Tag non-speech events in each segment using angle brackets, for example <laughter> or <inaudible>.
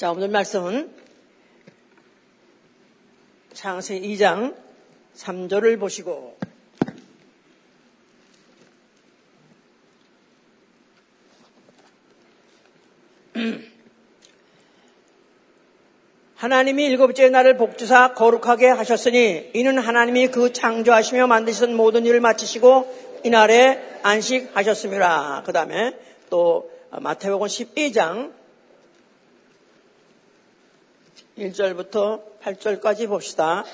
자, 오늘 말씀은 창세기 2장 3절을 보시고 하나님이 일곱째 날을 복주사 거룩하게 하셨으니 이는 하나님이 그 창조하시며 만드신 모든 일을 마치시고 이날에 안식하셨습니다. 그 다음에 또 마태복음 12장 1절부터 8절까지 봅시다.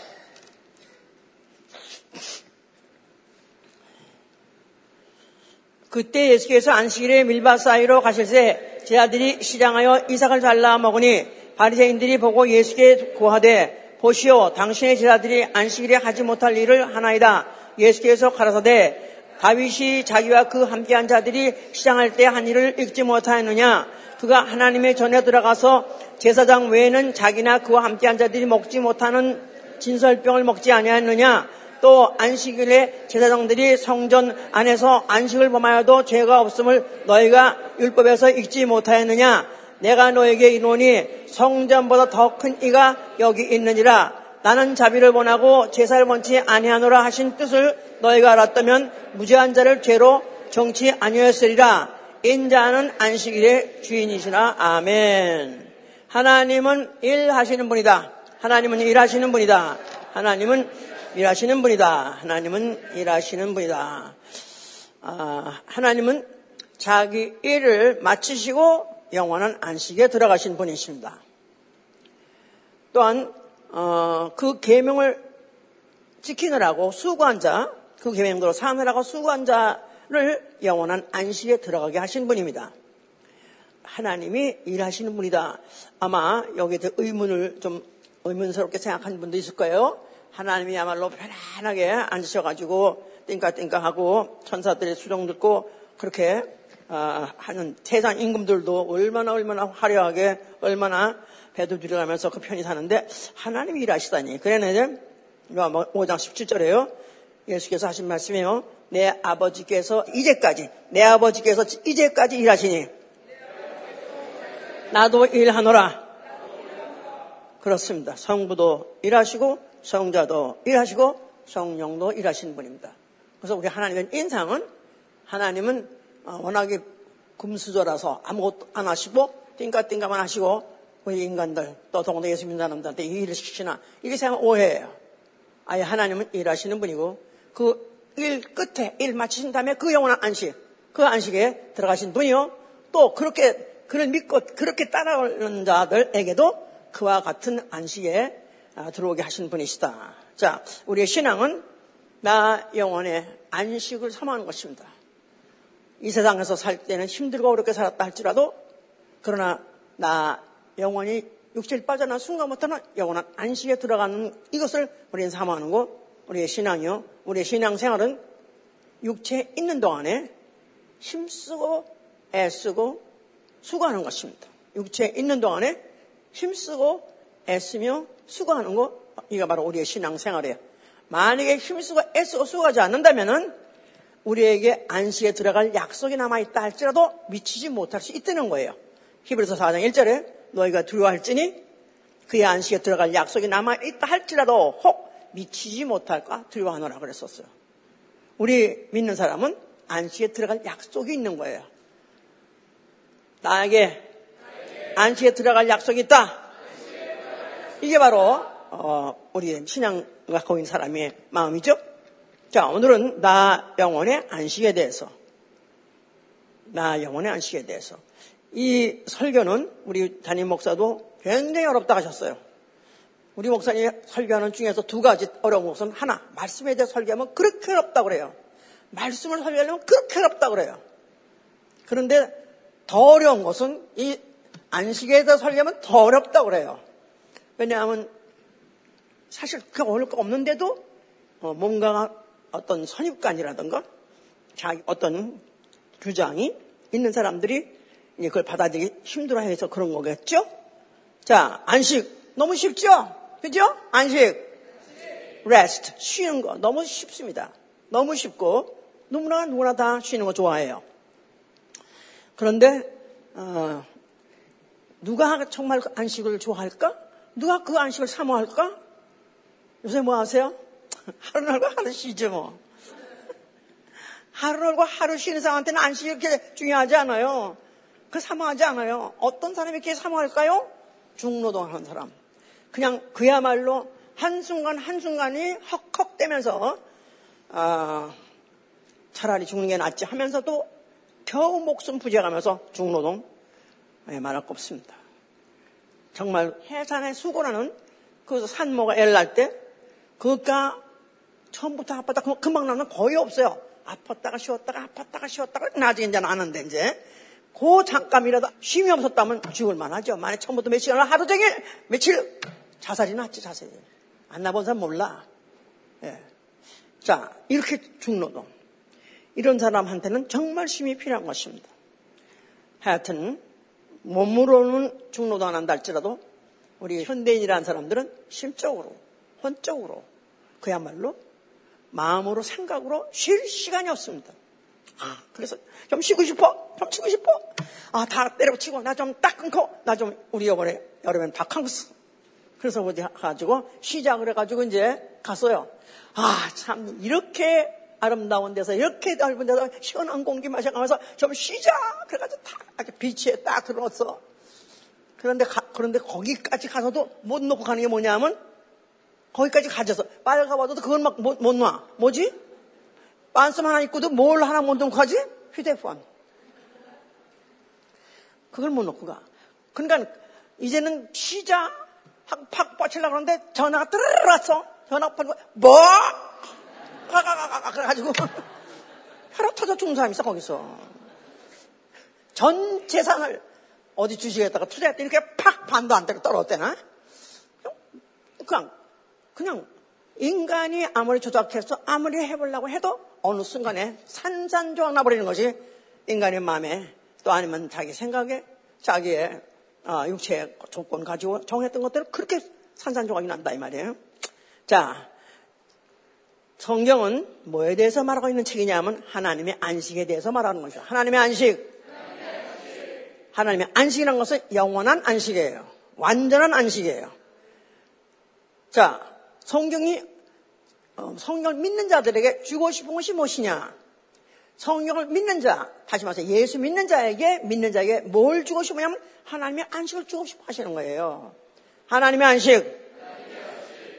그때 예수께서 안식일에 밀밭 사이로 가실새 제 아들이 시장하여 이삭을 잘라 먹으니 바리새인들이 보고 예수께 고하되 보시오 당신의 제자들이 안식일에 하지 못할 일을 하나이다. 예수께서 가라사대 다윗이 자기와 그 함께한 자들이 시장할 때 한 일을 읽지 못하였느냐 그가 하나님의 전에 들어가서 제사장 외에는 자기나 그와 함께한 자들이 먹지 못하는 진설병을 먹지 아니하였느냐? 또 안식일에 제사장들이 성전 안에서 안식을 범하여도 죄가 없음을 너희가 율법에서 읽지 못하였느냐? 내가 너에게 이노니 성전보다 더 큰 이가 여기 있느니라. 나는 자비를 원하고 제사를 원치 아니하노라 하신 뜻을 너희가 알았다면 무죄한 자를 죄로 정치 아니었으리라. 인자는 안식일의 주인이시나 아멘. 하나님은 일하시는 분이다. 하나님은 일하시는 분이다. 하나님은 일하시는 분이다. 하나님은 일하시는 분이다. 아, 하나님은 자기 일을 마치시고 영원한 안식에 들어가신 분이십니다. 또한 어, 그 계명을 지키느라고 수고한 자, 그 계명대로 사느라고 수고한 자를 영원한 안식에 들어가게 하신 분입니다. 하나님이 일하시는 분이다. 아마 여기에 의문을 좀 의문스럽게 생각하는 분도 있을 거예요. 하나님이야말로 편안하게 앉으셔가지고 띵까 띵까 하고 천사들의 수종 듣고 그렇게 어, 하는 세상 임금들도 얼마나 얼마나 화려하게 얼마나 배도 들여가면서 그 편히 사는데 하나님이 일하시다니. 그래는 5장 뭐 17절에요. 예수께서 하신 말씀이에요. 내 아버지께서 이제까지 내 아버지께서 이제까지 일하시니 나도 일하노라. 그렇습니다. 성부도 일하시고 성자도 일하시고 성령도 일하시는 분입니다. 그래서 우리 하나님의 인상은 하나님은 어, 워낙에 금수저라서 아무것도 안 하시고 띵까띵까만 하시고 우리 인간들 또 동네 예수 믿는 사람들한테 이 일을 시키나 이게 생각 오해예요. 아예 하나님은 일하시는 분이고 그 일 끝에 일 마치신 다음에 그 영원한 안식 그 안식에 들어가신 분이요. 또 그렇게 그를 믿고 그렇게 따라오는 자들에게도 그와 같은 안식에 아, 들어오게 하신 분이시다. 자, 우리의 신앙은 나 영혼의 안식을 삼하는 것입니다. 이 세상에서 살 때는 힘들고 어렵게 살았다 할지라도 그러나 나 영혼이 육체를 빠져나온 순간부터는 영원한 안식에 들어가는 이것을 우리는 삼하는 거 우리의 신앙이요. 우리의 신앙생활은 육체에 있는 동안에 힘쓰고 애쓰고 수고하는 것입니다. 육체에 있는 동안에 힘쓰고 애쓰며 수고하는 거 이게 바로 우리의 신앙생활이에요. 만약에 힘쓰고 애쓰고 수고하지 않는다면은 우리에게 안식에 들어갈 약속이 남아있다 할지라도 미치지 못할 수 있다는 거예요. 히브리서 4장 1절에 너희가 두려워할지니 그의 안식에 들어갈 약속이 남아있다 할지라도 혹 미치지 못할까 두려워하노라 그랬었어요. 우리 믿는 사람은 안식에 들어갈 약속이 있는 거예요. 나에게 안식에 들어갈 약속이 있다. 이게 바로 어, 우리 신앙 갖고 있는 사람의 마음이죠. 자, 오늘은 나 영혼의 안식에 대해서, 나 영혼의 안식에 대해서. 이 설교는 우리 담임 목사도 굉장히 어렵다 하셨어요. 우리 목사님 설교하는 중에서 두 가지 어려운 것은 하나, 말씀에 대해 설교하면 그렇게 어렵다고 그래요. 말씀을 설교하려면 그렇게 어렵다고 그래요. 그런데 더 어려운 것은 이 안식에 대해서 설교하면 더 어렵다고 그래요. 왜냐하면 사실 그 어려울 거 없는데도 어, 뭔가 어떤 선입관이라든가 자기 어떤 주장이 있는 사람들이 그걸 받아들이기 힘들어해서 그런 거겠죠? 자, 안식 너무 쉽죠? 그죠? 안식, rest 쉬는 거 너무 쉽습니다. 너무 쉽고 누구나 누구나 다 쉬는 거 좋아해요. 그런데 어, 누가 정말 그 안식을 좋아할까? 누가 그 안식을 사모할까? 요새 뭐 하세요? <laughs> 하루 날고 하루 쉬죠 뭐. <laughs> 하루 날고 하루 쉬는 사람한테는 안식이 그렇게 중요하지 않아요. 그 사모하지 않아요. 어떤 사람이 이렇게 사모할까요? 중노동하는 사람. 그냥 그야말로 한순간 한순간이 헉헉대면서 아, 차라리 죽는 게 낫지 하면서도 겨우 목숨 부재가면서 중노동 예, 말할 거 없습니다. 정말 해산의 수고라는 그 산모가 애를 낳을 때 그가 처음부터 아팠다 금방 나면 거의 없어요. 아팠다가 쉬었다가 아팠다가 쉬었다가 나중에 이제 나는데 이제 그 잠깐이라도 쉼이 없었다면 죽을 만하죠. 만약 처음부터 몇 시간을 하루 종일 며칠 자살이 낫지 자살이. 안 나본 사람 몰라. 예. 자 이렇게 중노동 이런 사람한테는 정말 쉼이 필요한 것입니다. 하여튼 몸으로는 중노동 안 한다 할지라도 우리 현대인이라는 사람들은 심적으로 혼적으로 그야말로 마음으로 생각으로 쉴 시간이 없습니다. 아, 그래서 좀 쉬고 싶어. 좀 쉬고 싶어. 아, 다 때려치고 나 좀 딱 끊고 나 좀 우리 여번에 여름엔 다 캉스. 그래서 어디 가지고 시작을 해가지고 이제 갔어요. 아, 참 이렇게 아름다운 데서 이렇게 넓은 데서 시원한 공기 마셔가면서 좀 쉬자. 그래가지고 다 아주 비치에 딱 들어왔어. 그런데 가, 그런데 거기까지 가서도 못 놓고 가는 게 뭐냐면 거기까지 가져서 빨가봐도 그걸 막못 놔. 뭐지? 반씀 하나 입고도 뭘 하나 못 놓고 가지? 휴대폰. 그걸 못 놓고 가. 그러니까 이제는 쉬자. 팍팍 뻗치려고 그러는데 전화가 뜨르르 왔어. 전화 받고 뭐? 가가가가 그래가지고 <laughs> 혈압 터져 죽는 사람이 있어 거기서. 전 재산을 어디 주식에다가 투자했더니 이렇게 팍 반도 안 때려 떨어졌대나? 그냥 그냥 인간이 아무리 조작해서 아무리 해보려고 해도 어느 순간에 산산조각 나버리는 것이 인간의 마음에 또 아니면 자기 생각에 자기의 어, 육체의 조건 가지고 정했던 것들을 그렇게 산산조각이 난다 이 말이에요. 자, 성경은 뭐에 대해서 말하고 있는 책이냐면 하나님의 안식에 대해서 말하는 것이죠. 하나님의 안식. 하나님의 안식이라는 것은 영원한 안식이에요. 완전한 안식이에요. 자, 성경이 어, 성경을 믿는 자들에게 주고 싶은 것이 무엇이냐? 성경을 믿는 자, 다시 말해서 예수 믿는 자에게 믿는 자에게 뭘 주고 싶으냐면 하나님의 안식을 주고 싶어 하시는 거예요. 하나님의 안식.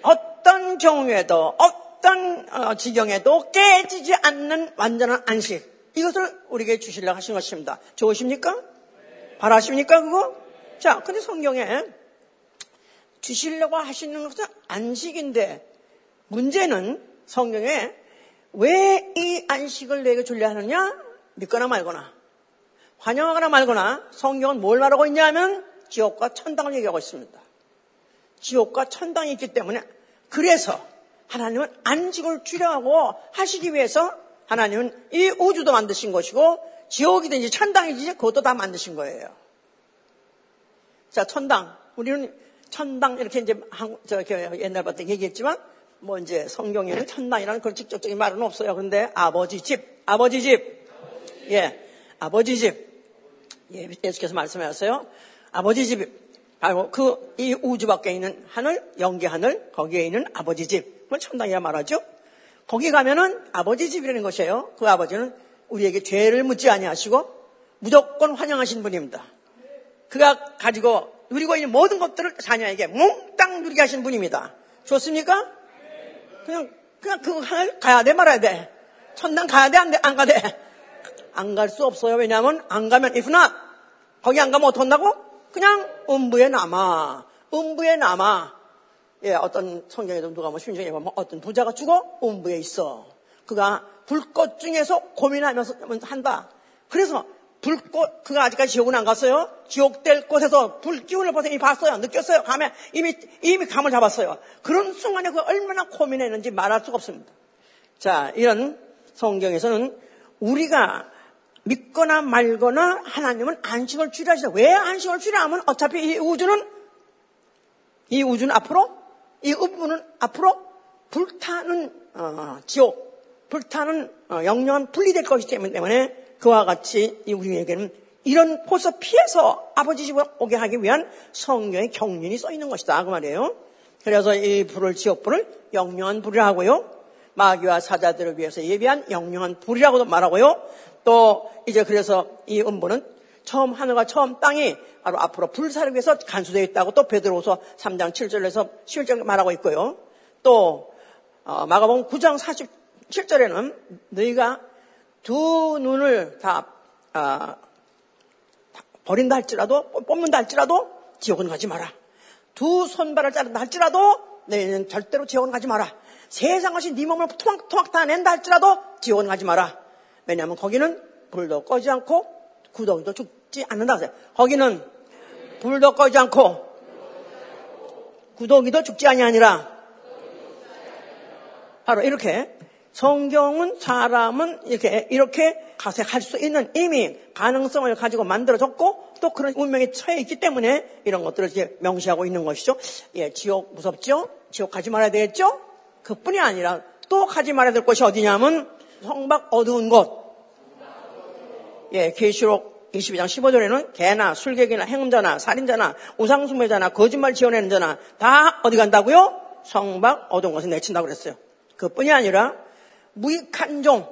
어떤 경우에도 어 떤 어, 지경에도 깨지지 않는 완전한 안식. 이것을 우리에게 주시려고 하신 것입니다. 좋으십니까? 바라십니까 그거? 자, 근데 성경에 주시려고 하시는 것은 안식인데 문제는 성경에 왜 이 안식을 내게 주려 하느냐? 믿거나 말거나 환영하거나 말거나 성경은 뭘 말하고 있냐면 지옥과 천당을 얘기하고 있습니다. 지옥과 천당이 있기 때문에 그래서 하나님은 안식을 주려고 하시기 위해서 하나님은 이 우주도 만드신 것이고 지옥이든지 천당이든지 그것도 다 만드신 거예요. 자, 천당. 우리는 천당 이렇게 이제 한, 저 옛날부터 얘기했지만 뭐 이제 성경에는 천당이라는 그런 직접적인 말은 없어요. 그런데 아버지 집, 아버지 집, 예, 아버지 집, 예, 예수께서 말씀하셨어요. 아버지 집, 바로 그 이 우주 밖에 있는 하늘, 영계 하늘, 거기에 있는 아버지 집, 그걸 천당이라 말하죠. 거기 가면은 아버지 집이라는 것이에요. 그 아버지는 우리에게 죄를 묻지 아니하시고 무조건 환영하신 분입니다. 그가 가지고 누리고 있는 모든 것들을 자녀에게 몽땅 누리게 하신 분입니다. 좋습니까? 그냥, 그냥 그 하늘 가야 돼, 말아야 돼. 천당 가야 돼, 안 돼, 안 돼. 안갈 수 없어요. 왜냐하면 안 가면, if not, 거기 안 가면 어떡한다고? 그냥 음부에 남아. 음부에 남아. 예, 어떤 성경에도 누가 뭐 신중에 보면 어떤 부자가 죽어 음부에 있어. 그가 불꽃 중에서 고민하면서 한다. 그래서 불꽃, 그가 아직까지 지옥은 안 갔어요. 지옥 될 곳에서 불 기운을 벌써 봤어요. 느꼈어요. 감에, 이미, 이미 감을 잡았어요. 그런 순간에 그 얼마나 고민했는지 말할 수가 없습니다. 자, 이런 성경에서는 우리가 믿거나 말거나 하나님은 안식을 주려 하시다. 왜 안식을 주려 하면 어차피 이 우주는, 이 우주는 앞으로, 이 음부는 앞으로 불타는, 어, 지옥, 불타는 어, 영영한 분리될 것이기 때문에 그와 같이 우리에게는 이런 포서 피해서 아버지 집에 오게 하기 위한 성경의 경륜이 써 있는 것이다. 그 말이에요. 그래서 이 불을 지옥불을 영영한 불이라 하고요. 마귀와 사자들을 위해서 예비한 영영한 불이라고도 말하고요. 또 이제 그래서 이 음부는 처음 하늘과 처음 땅이 바로 앞으로 불사를 위해서 간수되어 있다고 또 베드로서 3장 7절에서 11절 말하고 있고요. 또 어, 마가복음 9장 47절에는 너희가 두 눈을 다 어, 버린다 할지라도 뽑는다 할지라도 지옥은 가지 마라. 두 손발을 자른다 할지라도 너희는 절대로 지옥은 가지 마라. 세상 것이 네 몸을 토막토막 다 낸다 할지라도 지옥은 가지 마라. 왜냐하면 거기는 불도 꺼지 않고 구덩이도 죽지 않는다 하세요. 거기는 불도 꺼지 않고 구덩이도 죽지 아니하니라. 바로 이렇게 성경은 사람은 이렇게 이렇게 가색할 수 있는 이미 가능성을 가지고 만들어졌고 또 그런 운명에 처해 있기 때문에 이런 것들을 이제 명시하고 있는 것이죠. 예, 지옥 무섭죠? 지옥 가지 말아야 되겠죠? 그뿐이 아니라 또 가지 말아야 될 곳이 어디냐면 성박 어두운 곳. 예, 계시록 22장 15절에는 개나 술객이나 행음자나 살인자나 우상숭배자나 거짓말 지어내는 자나 다 어디 간다고요? 성박 어두운 곳에 내친다고 그랬어요. 그뿐이 아니라 무익한 종,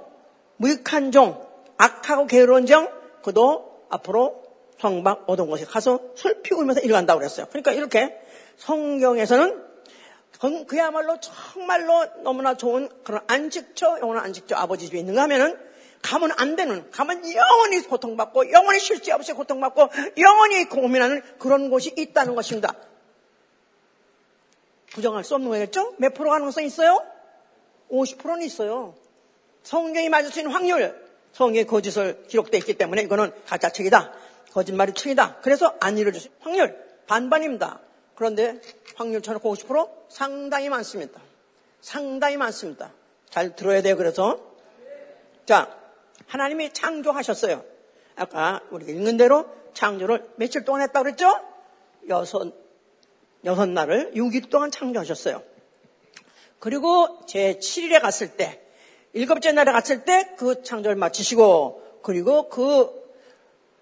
무익한 종, 악하고 게으른 정, 그도 앞으로 성박 어두운 곳에 가서 술 피우면서 일어간다고 그랬어요. 그러니까 이렇게 성경에서는 그야말로 정말로 너무나 좋은 그런 안식처, 영원한 안식처 아버지 집에 있는가 하면은 가면 안 되는, 가면 영원히 고통받고, 영원히 쉴 새 없이 고통받고, 영원히 고민하는 그런 곳이 있다는 것입니다. 부정할 수 없는 거겠죠? 몇 프로 가능성이 있어요? 50%는 있어요. 성경이 맞을 수 있는 확률, 성경의 거짓을 기록되어 있기 때문에 이거는 가짜 책이다. 거짓말이 책이다. 그래서 안 이루어질 수 있는 확률, 반반입니다. 그런데 확률 쳐놓고 50% 상당히 많습니다. 상당히 많습니다. 잘 들어야 돼요, 그래서. 자, 하나님이 창조하셨어요. 아까 우리가 읽는 대로 창조를 며칠 동안 했다고 그랬죠? 여섯, 여섯 날을 6일 동안 창조하셨어요. 그리고 제 7일에 갔을 때, 일곱째 날에 갔을 때 그 창조를 마치시고, 그리고 그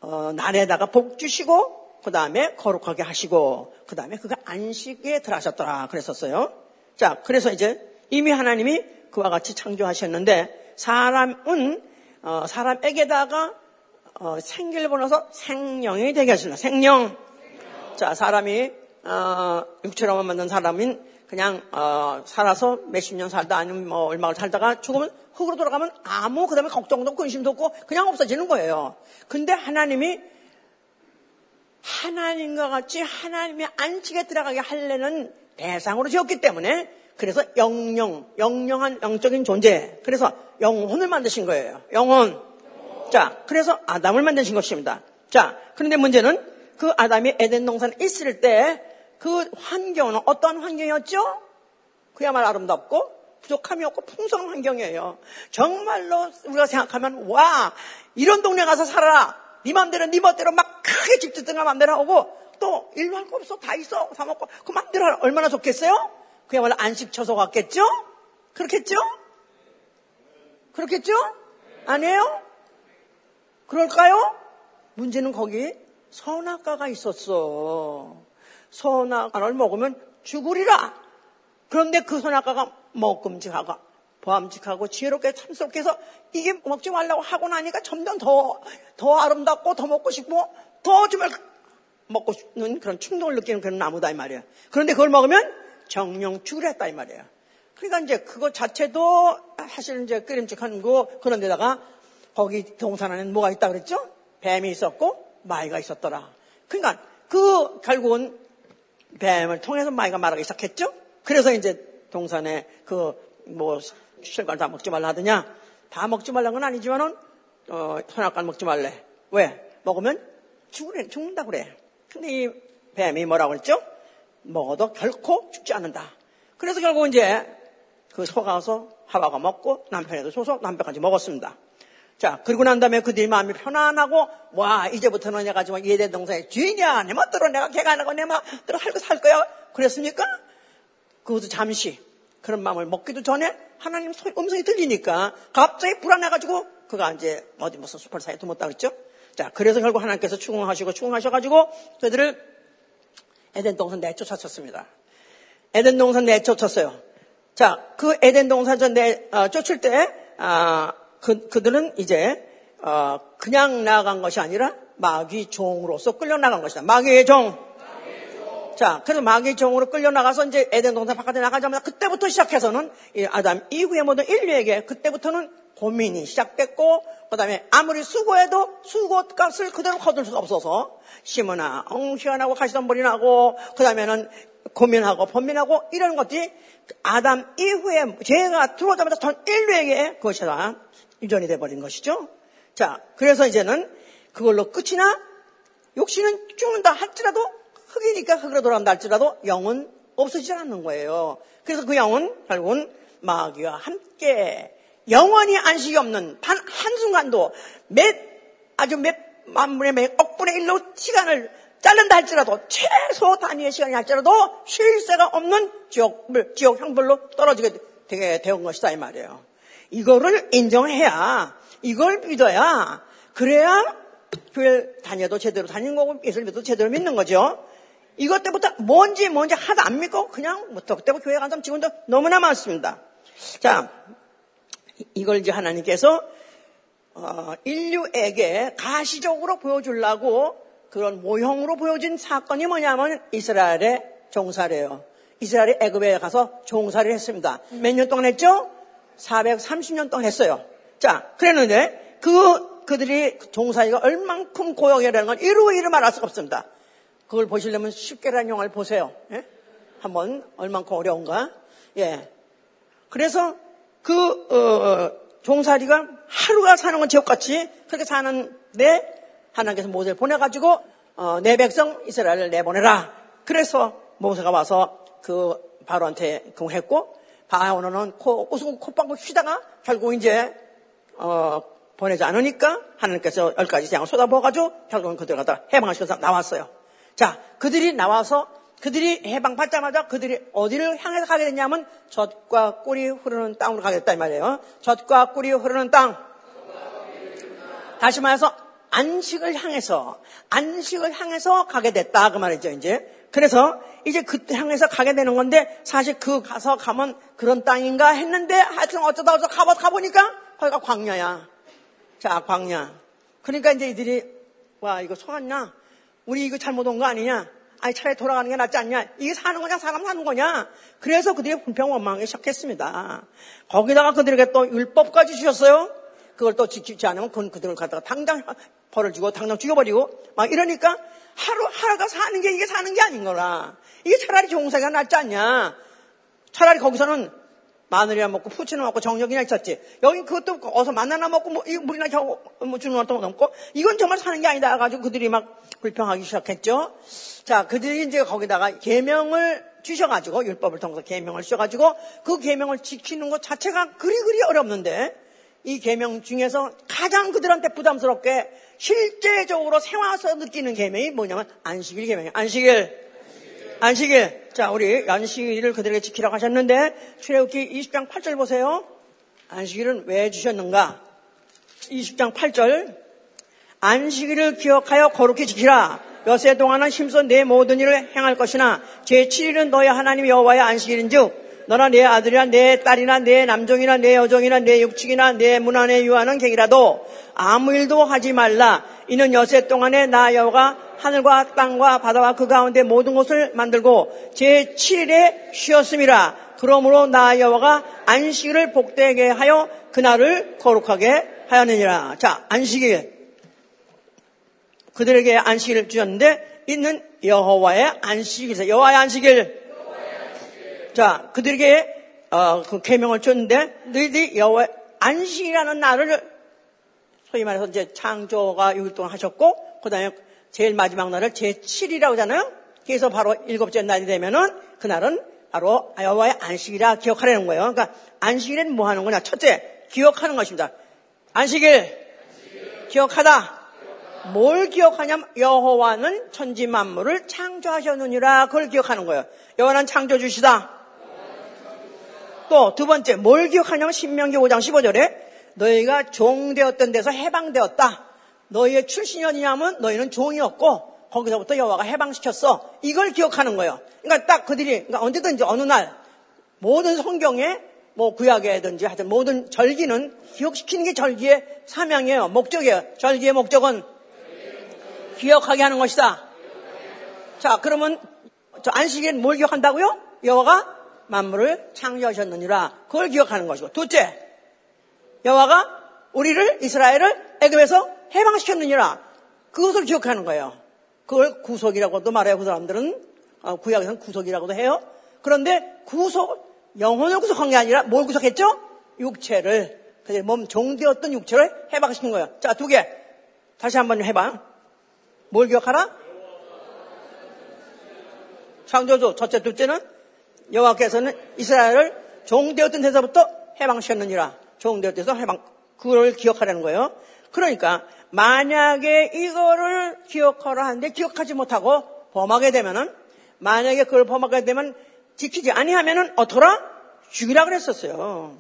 어, 날에다가 복 주시고, 그 다음에 거룩하게 하시고, 그 다음에 그가 안식에 들어가셨더라. 그랬었어요. 자, 그래서 이제 이미 하나님이 그와 같이 창조하셨는데, 사람은, 어, 사람에게다가 어, 생기를 보내서 생명이 되게 하신다. 생명. 자, 사람이, 어, 육체로만 만든 사람인 그냥 어, 살아서 몇십 년 살다 아니면 뭐 얼마를 살다가 죽으면 흙으로 돌아가면 아무 그다음에 걱정도 근심도 없고 그냥 없어지는 거예요. 근데 하나님이 하나님과 같이 하나님의 안식에 들어가게 하려는 대상으로 지었기 때문에 그래서 영영, 영영한 영적인 존재. 그래서 영혼을 만드신 거예요. 영혼. 자, 그래서 아담을 만드신 것입니다. 자, 그런데 문제는 그 아담이 에덴 동산에 있을 때 그 환경은 어떤 환경이었죠? 그야말로 아름답고 부족함이 없고 풍성한 환경이에요. 정말로 우리가 생각하면 와 이런 동네 가서 살아라. 네 맘대로 네 멋대로 막 크게 집 짓든가 맘대로 하고 또 일도 할거 없어 다 있어 다 먹고 그 맘대로. 얼마나 좋겠어요? 그야말로 안식처소 같겠죠? 그렇겠죠? 그렇겠죠? 아니에요? 그럴까요? 문제는 거기 선악과가 있었어. 선악과를 먹으면 죽으리라. 그런데 그 선악과가 먹금직하고 보암직하고 지혜롭게 참스럽게 해서 이게 먹지 말라고 하고 나니까 점점 더, 더 아름답고 더 먹고 싶고 더 정말 먹고 싶은 그런 충동을 느끼는 그런 나무다 이 말이에요. 그런데 그걸 먹으면 정령 죽으랬다 이 말이에요. 그러니까 이제 그거 자체도 사실 이제 끓임직한 거 그런 데다가 거기 동산 안에는 뭐가 있다 그랬죠? 뱀이 있었고 마이가 있었더라. 그러니까 그 결국은 뱀을 통해서 마이가 말하기 시작했죠. 그래서 이제 동산에 그뭐 실과를 다 먹지 말라 하더냐. 다 먹지 말라는 건 아니지만은 어, 선악과를 먹지 말래. 왜? 먹으면 죽으래, 죽는다 그래. 근데 이 뱀이 뭐라고 그랬죠? 먹어도 결코 죽지 않는다. 그래서 결국 이제 그 속아서 하와가 먹고 남편에도 줘서 남편까지 먹었습니다. 자, 그리고 난 다음에 그들이 마음이 편안하고, 와, 이제부터는 내가 지금 예대 동생의 주인이야. 내 멋대로 내가 개가하고 내 멋대로 할거 살 거야. 그랬습니까? 그것도 잠시 그런 마음을 먹기도 전에 하나님 음성이 들리니까 갑자기 불안해가지고 그가 이제 어디 무슨 숲을 사이에 도었다 그랬죠? 자, 그래서 결국 하나님께서 추궁하시고 추궁하셔가지고 그들을 에덴 동산 내쫓았습니다. 에덴 동산 내쫓았어요. 자, 그 에덴 동산 전 내, 어, 쫓을 때, 아, 그, 그들은 이제, 어, 그냥 나간 것이 아니라 마귀 종으로서 끌려 나간 것이다. 마귀의 종. 자, 그래서 마귀의 종으로 끌려 나가서 이제 에덴 동산 바깥에 나가자마자 그때부터 시작해서는 이 아담 이후에 모든 인류에게 그때부터는 고민이 시작됐고 그 다음에 아무리 수고해도 수고값을 그대로 거둘 수 없어서 심으나 엉시안하고 가시덤불이 나고 그 다음에는 고민하고 번민하고 이런 것들이 아담 이후에 죄가 들어오자마자 전 인류에게 그것이 다 유전이 돼버린 것이죠. 자, 그래서 이제는 그걸로 끝이나 욕심은 죽는다 할지라도 흙이니까 흙으로 돌아간다 할지라도 영은 없어지지 않는 거예요. 그래서 그 영은 결국은 마귀와 함께 영원히 안식이 없는 단 한순간도 몇, 아주 몇 만분의 몇 억분의 일로 시간을 자른다 할지라도 최소 단위의 시간이 할지라도 쉴 새가 없는 지옥, 지옥 형벌로 떨어지게 되게 되온 것이다 이 말이에요. 이거를 인정해야 이걸 믿어야 그래야 교회 다녀도 제대로 다니는 거고 예수를 믿어도 제대로 믿는 거죠. 이것 때부터 뭔지 뭔지 하나도 안 믿고 그냥 부터 그때부터 교회 간 사람 지금도 너무나 많습니다. 자, 이걸 이제 하나님께서 어, 인류에게 가시적으로 보여주려고 그런 모형으로 보여진 사건이 뭐냐면 이스라엘의 종살이에요. 이스라엘이 애굽에 가서 종살이를 했습니다. 몇 년 동안 했죠? 430년 동안 했어요. 자, 그랬는데 그 그들이 종살이가 얼만큼 고역이라는 건 이루 이루 말할 수가 없습니다. 그걸 보시려면 쉽게라는 영화를 보세요. 예? 한번 얼만큼 어려운가? 예. 그래서 그 어, 종살이가 하루가 사는 건 지옥같이 그렇게 사는데 하나님께서 모세를 보내가지고 어, 내 백성 이스라엘을 내보내라. 그래서 모세가 와서 그 바로한테 공했고 바로는 코, 웃고 콧방구 쉬다가 결국 이제 어, 보내지 않으니까 하나님께서 열 가지 재앙을 쏟아부어가지고 결국은 그들 갖다 해방하시면서 나왔어요. 자, 그들이 나와서 그들이 해방받자마자 그들이 어디를 향해서 가게 됐냐면 젖과 꿀이 흐르는 땅으로 가게 됐다 이 말이에요. 젖과 꿀이 흐르는 땅. 다시 말해서 안식을 향해서 안식을 향해서 가게 됐다 그 말이죠 이제. 그래서 이제 그때 향해서 가게 되는 건데 사실 그 가서 가면 그런 땅인가 했는데 하여튼 어쩌다 어쩌다 가보, 가보니까 거기가 광야야. 자 광야. 그러니까 이제 이들이 와 이거 속았냐? 우리 이거 잘못 온 거 아니냐? 아니 차라리 돌아가는 게 낫지 않냐? 이게 사는 거냐 사람 사는 거냐? 그래서 그들이 불평 원망하기 시작했습니다. 거기다가 그들에게 또 율법까지 주셨어요. 그걸 또 지키지 않으면 그건 그들을 갖다가 당장 벌을 주고 당장 죽여버리고 막 이러니까 하루 하루가 사는 게 이게 사는 게 아닌 거라. 이게 차라리 종사가 낫지 않냐? 차라리 거기서는 마늘이나 먹고 푸치나 먹고 정력이나 있었지. 여기 그것도 어서 만나나 먹고 뭐 물이나 겨우 뭐 주는 것도 넘고 이건 정말 사는 게 아니다. 가지고 그들이 막 불평하기 시작했죠. 자, 그들이 이제 거기다가 계명을 주셔가지고 율법을 통해서 계명을 주셔가지고 그 계명을 지키는 것 자체가 그리 그리 어렵는데 이 계명 중에서 가장 그들한테 부담스럽게 실제적으로 생활에서 느끼는 계명이 뭐냐면 안식일 계명이에요. 안식일. 안식일. 자, 우리 안식일을 그들에게 지키라고 하셨는데 출애굽기 20장 8절 보세요. 안식일은 왜 주셨는가? 20장 8절. 안식일을 기억하여 거룩히 지키라. 몇세 동안은 힘써 내 모든 일을 행할 것이나 제7일은 너의 하나님 여호와의 안식일인즉 너나 내 아들이나 내 딸이나 내 남종이나 내 여종이나 내 육축이나 내 문안에 유하는 객이라도 아무 일도 하지 말라. 이는 여세 동안에 나 여호가 하늘과 땅과 바다와 그 가운데 모든 것을 만들고 제7일에 쉬었음이라. 그러므로 나 여호와가 안식일을 복되게 하여 그날을 거룩하게 하였느니라. 자, 안식일. 그들에게 안식일을 주셨는데 있는 여호와의 안식일. 여호와의 안식일. 자, 그들에게 어, 그 계명을 줬는데 너희들이 여호와 안식이라는 날을 소위 말해서 이제 창조가 6일 동안 하셨고 그다음에 제일 마지막 날을 제7이라고 하잖아요. 그래서 바로 일곱째 날이 되면은 그날은 바로 여호와의 안식이라 기억하라는 거예요. 그러니까 안식일은 뭐 하는 거냐? 첫째, 기억하는 것입니다. 안식일, 안식일. 기억하다. 뭘 기억하냐면 여호와는 천지 만물을 창조하셨느니라 그걸 기억하는 거예요. 여호와는 창조주시다. 또 두 번째 뭘 기억하냐면 신명기 5장 15절에 너희가 종되었던 데서 해방되었다. 너희의 출신이 어디냐면 너희는 종이었고 거기서부터 여호와가 해방시켰어. 이걸 기억하는 거예요. 그러니까 딱 그들이 그러니까 언제든지 어느 날 모든 성경에 뭐 구약에든지 하여튼 모든 절기는 기억시키는 게 절기의 사명이에요. 목적이에요. 절기의 목적은 기억하게 하는 것이다. 자, 그러면 저 안식일은 뭘 기억한다고요? 여호와가 만물을 창조하셨느니라. 그걸 기억하는 것이고. 둘째, 여호와가 우리를 이스라엘을 애굽에서 해방시켰느니라. 그것을 기억하는 거예요. 그걸 구속이라고도 말해요. 그 사람들은 어, 구약에서는 구속이라고도 해요. 그런데 구속 영혼을 구속한 게 아니라 뭘 구속했죠? 육체를 그들 몸 종되었던 육체를 해방시킨 거예요. 자, 두 개. 다시 한번 해봐. 뭘 기억하라? 창조주 첫째, 둘째는 여호와께서는 이스라엘을 종되었던 데서부터 해방시켰느니라. 종되었던 데서 해방. 그걸 기억하라는 거예요. 그러니까 만약에 이거를 기억하라 하는데 기억하지 못하고 범하게 되면은 만약에 그걸 범하게 되면 지키지 아니하면은 어떠라? 죽이라 그랬었어요.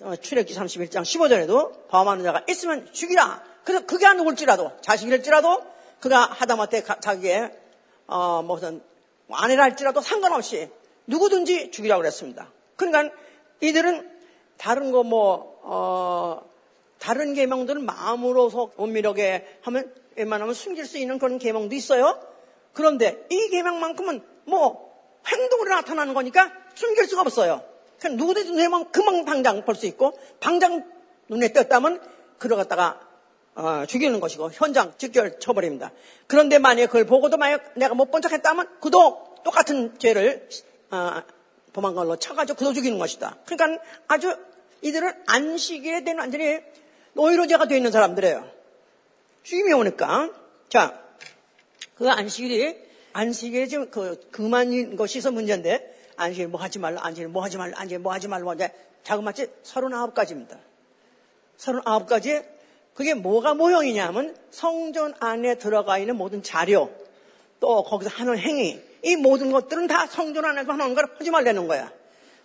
어, 출애기 31장 15절에도 범하는 자가 있으면 죽이라. 그래서 그게 누굴지라도 자식일지라도 그가 하다못해 자기의 어, 무슨 아내라 할지라도 상관없이 누구든지 죽이라고 그랬습니다. 그러니까 이들은 다른 거 뭐, 어, 다른 계명들은 마음으로서 엄밀하게 하면 웬만하면 숨길 수 있는 그런 계명도 있어요. 그런데 이 계명만큼은 뭐 행동으로 나타나는 거니까 숨길 수가 없어요. 그냥 누구든지 눈에 금방 당장 볼 수 있고 당장 눈에 띄었다면 그러갔다가 어, 죽이는 것이고 현장 직결 처벌입니다. 그런데 만약에 그걸 보고도 만약 내가 못 본 척했다면 그도 똑같은 죄를 어, 범한 걸로 쳐가지고 그도 죽이는 것이다. 그러니까 아주 이들은 안식일에 대한 완전히 노이로제가 되어 있는 사람들이에요. 죽임이 오니까 자, 그 안식일이 안식일이 지금 그 그만인 것이서 문제인데 안식일 뭐 하지 말라, 안식일 뭐 하지 말라, 안식일 뭐 하지 말라 이제 자그마치 39가지입니다. 39가지 그게 뭐가 모형이냐면 성전 안에 들어가 있는 모든 자료 또 거기서 하는 행위 이 모든 것들은 다 성전 안에서 하는 걸 하지 말라는 거야.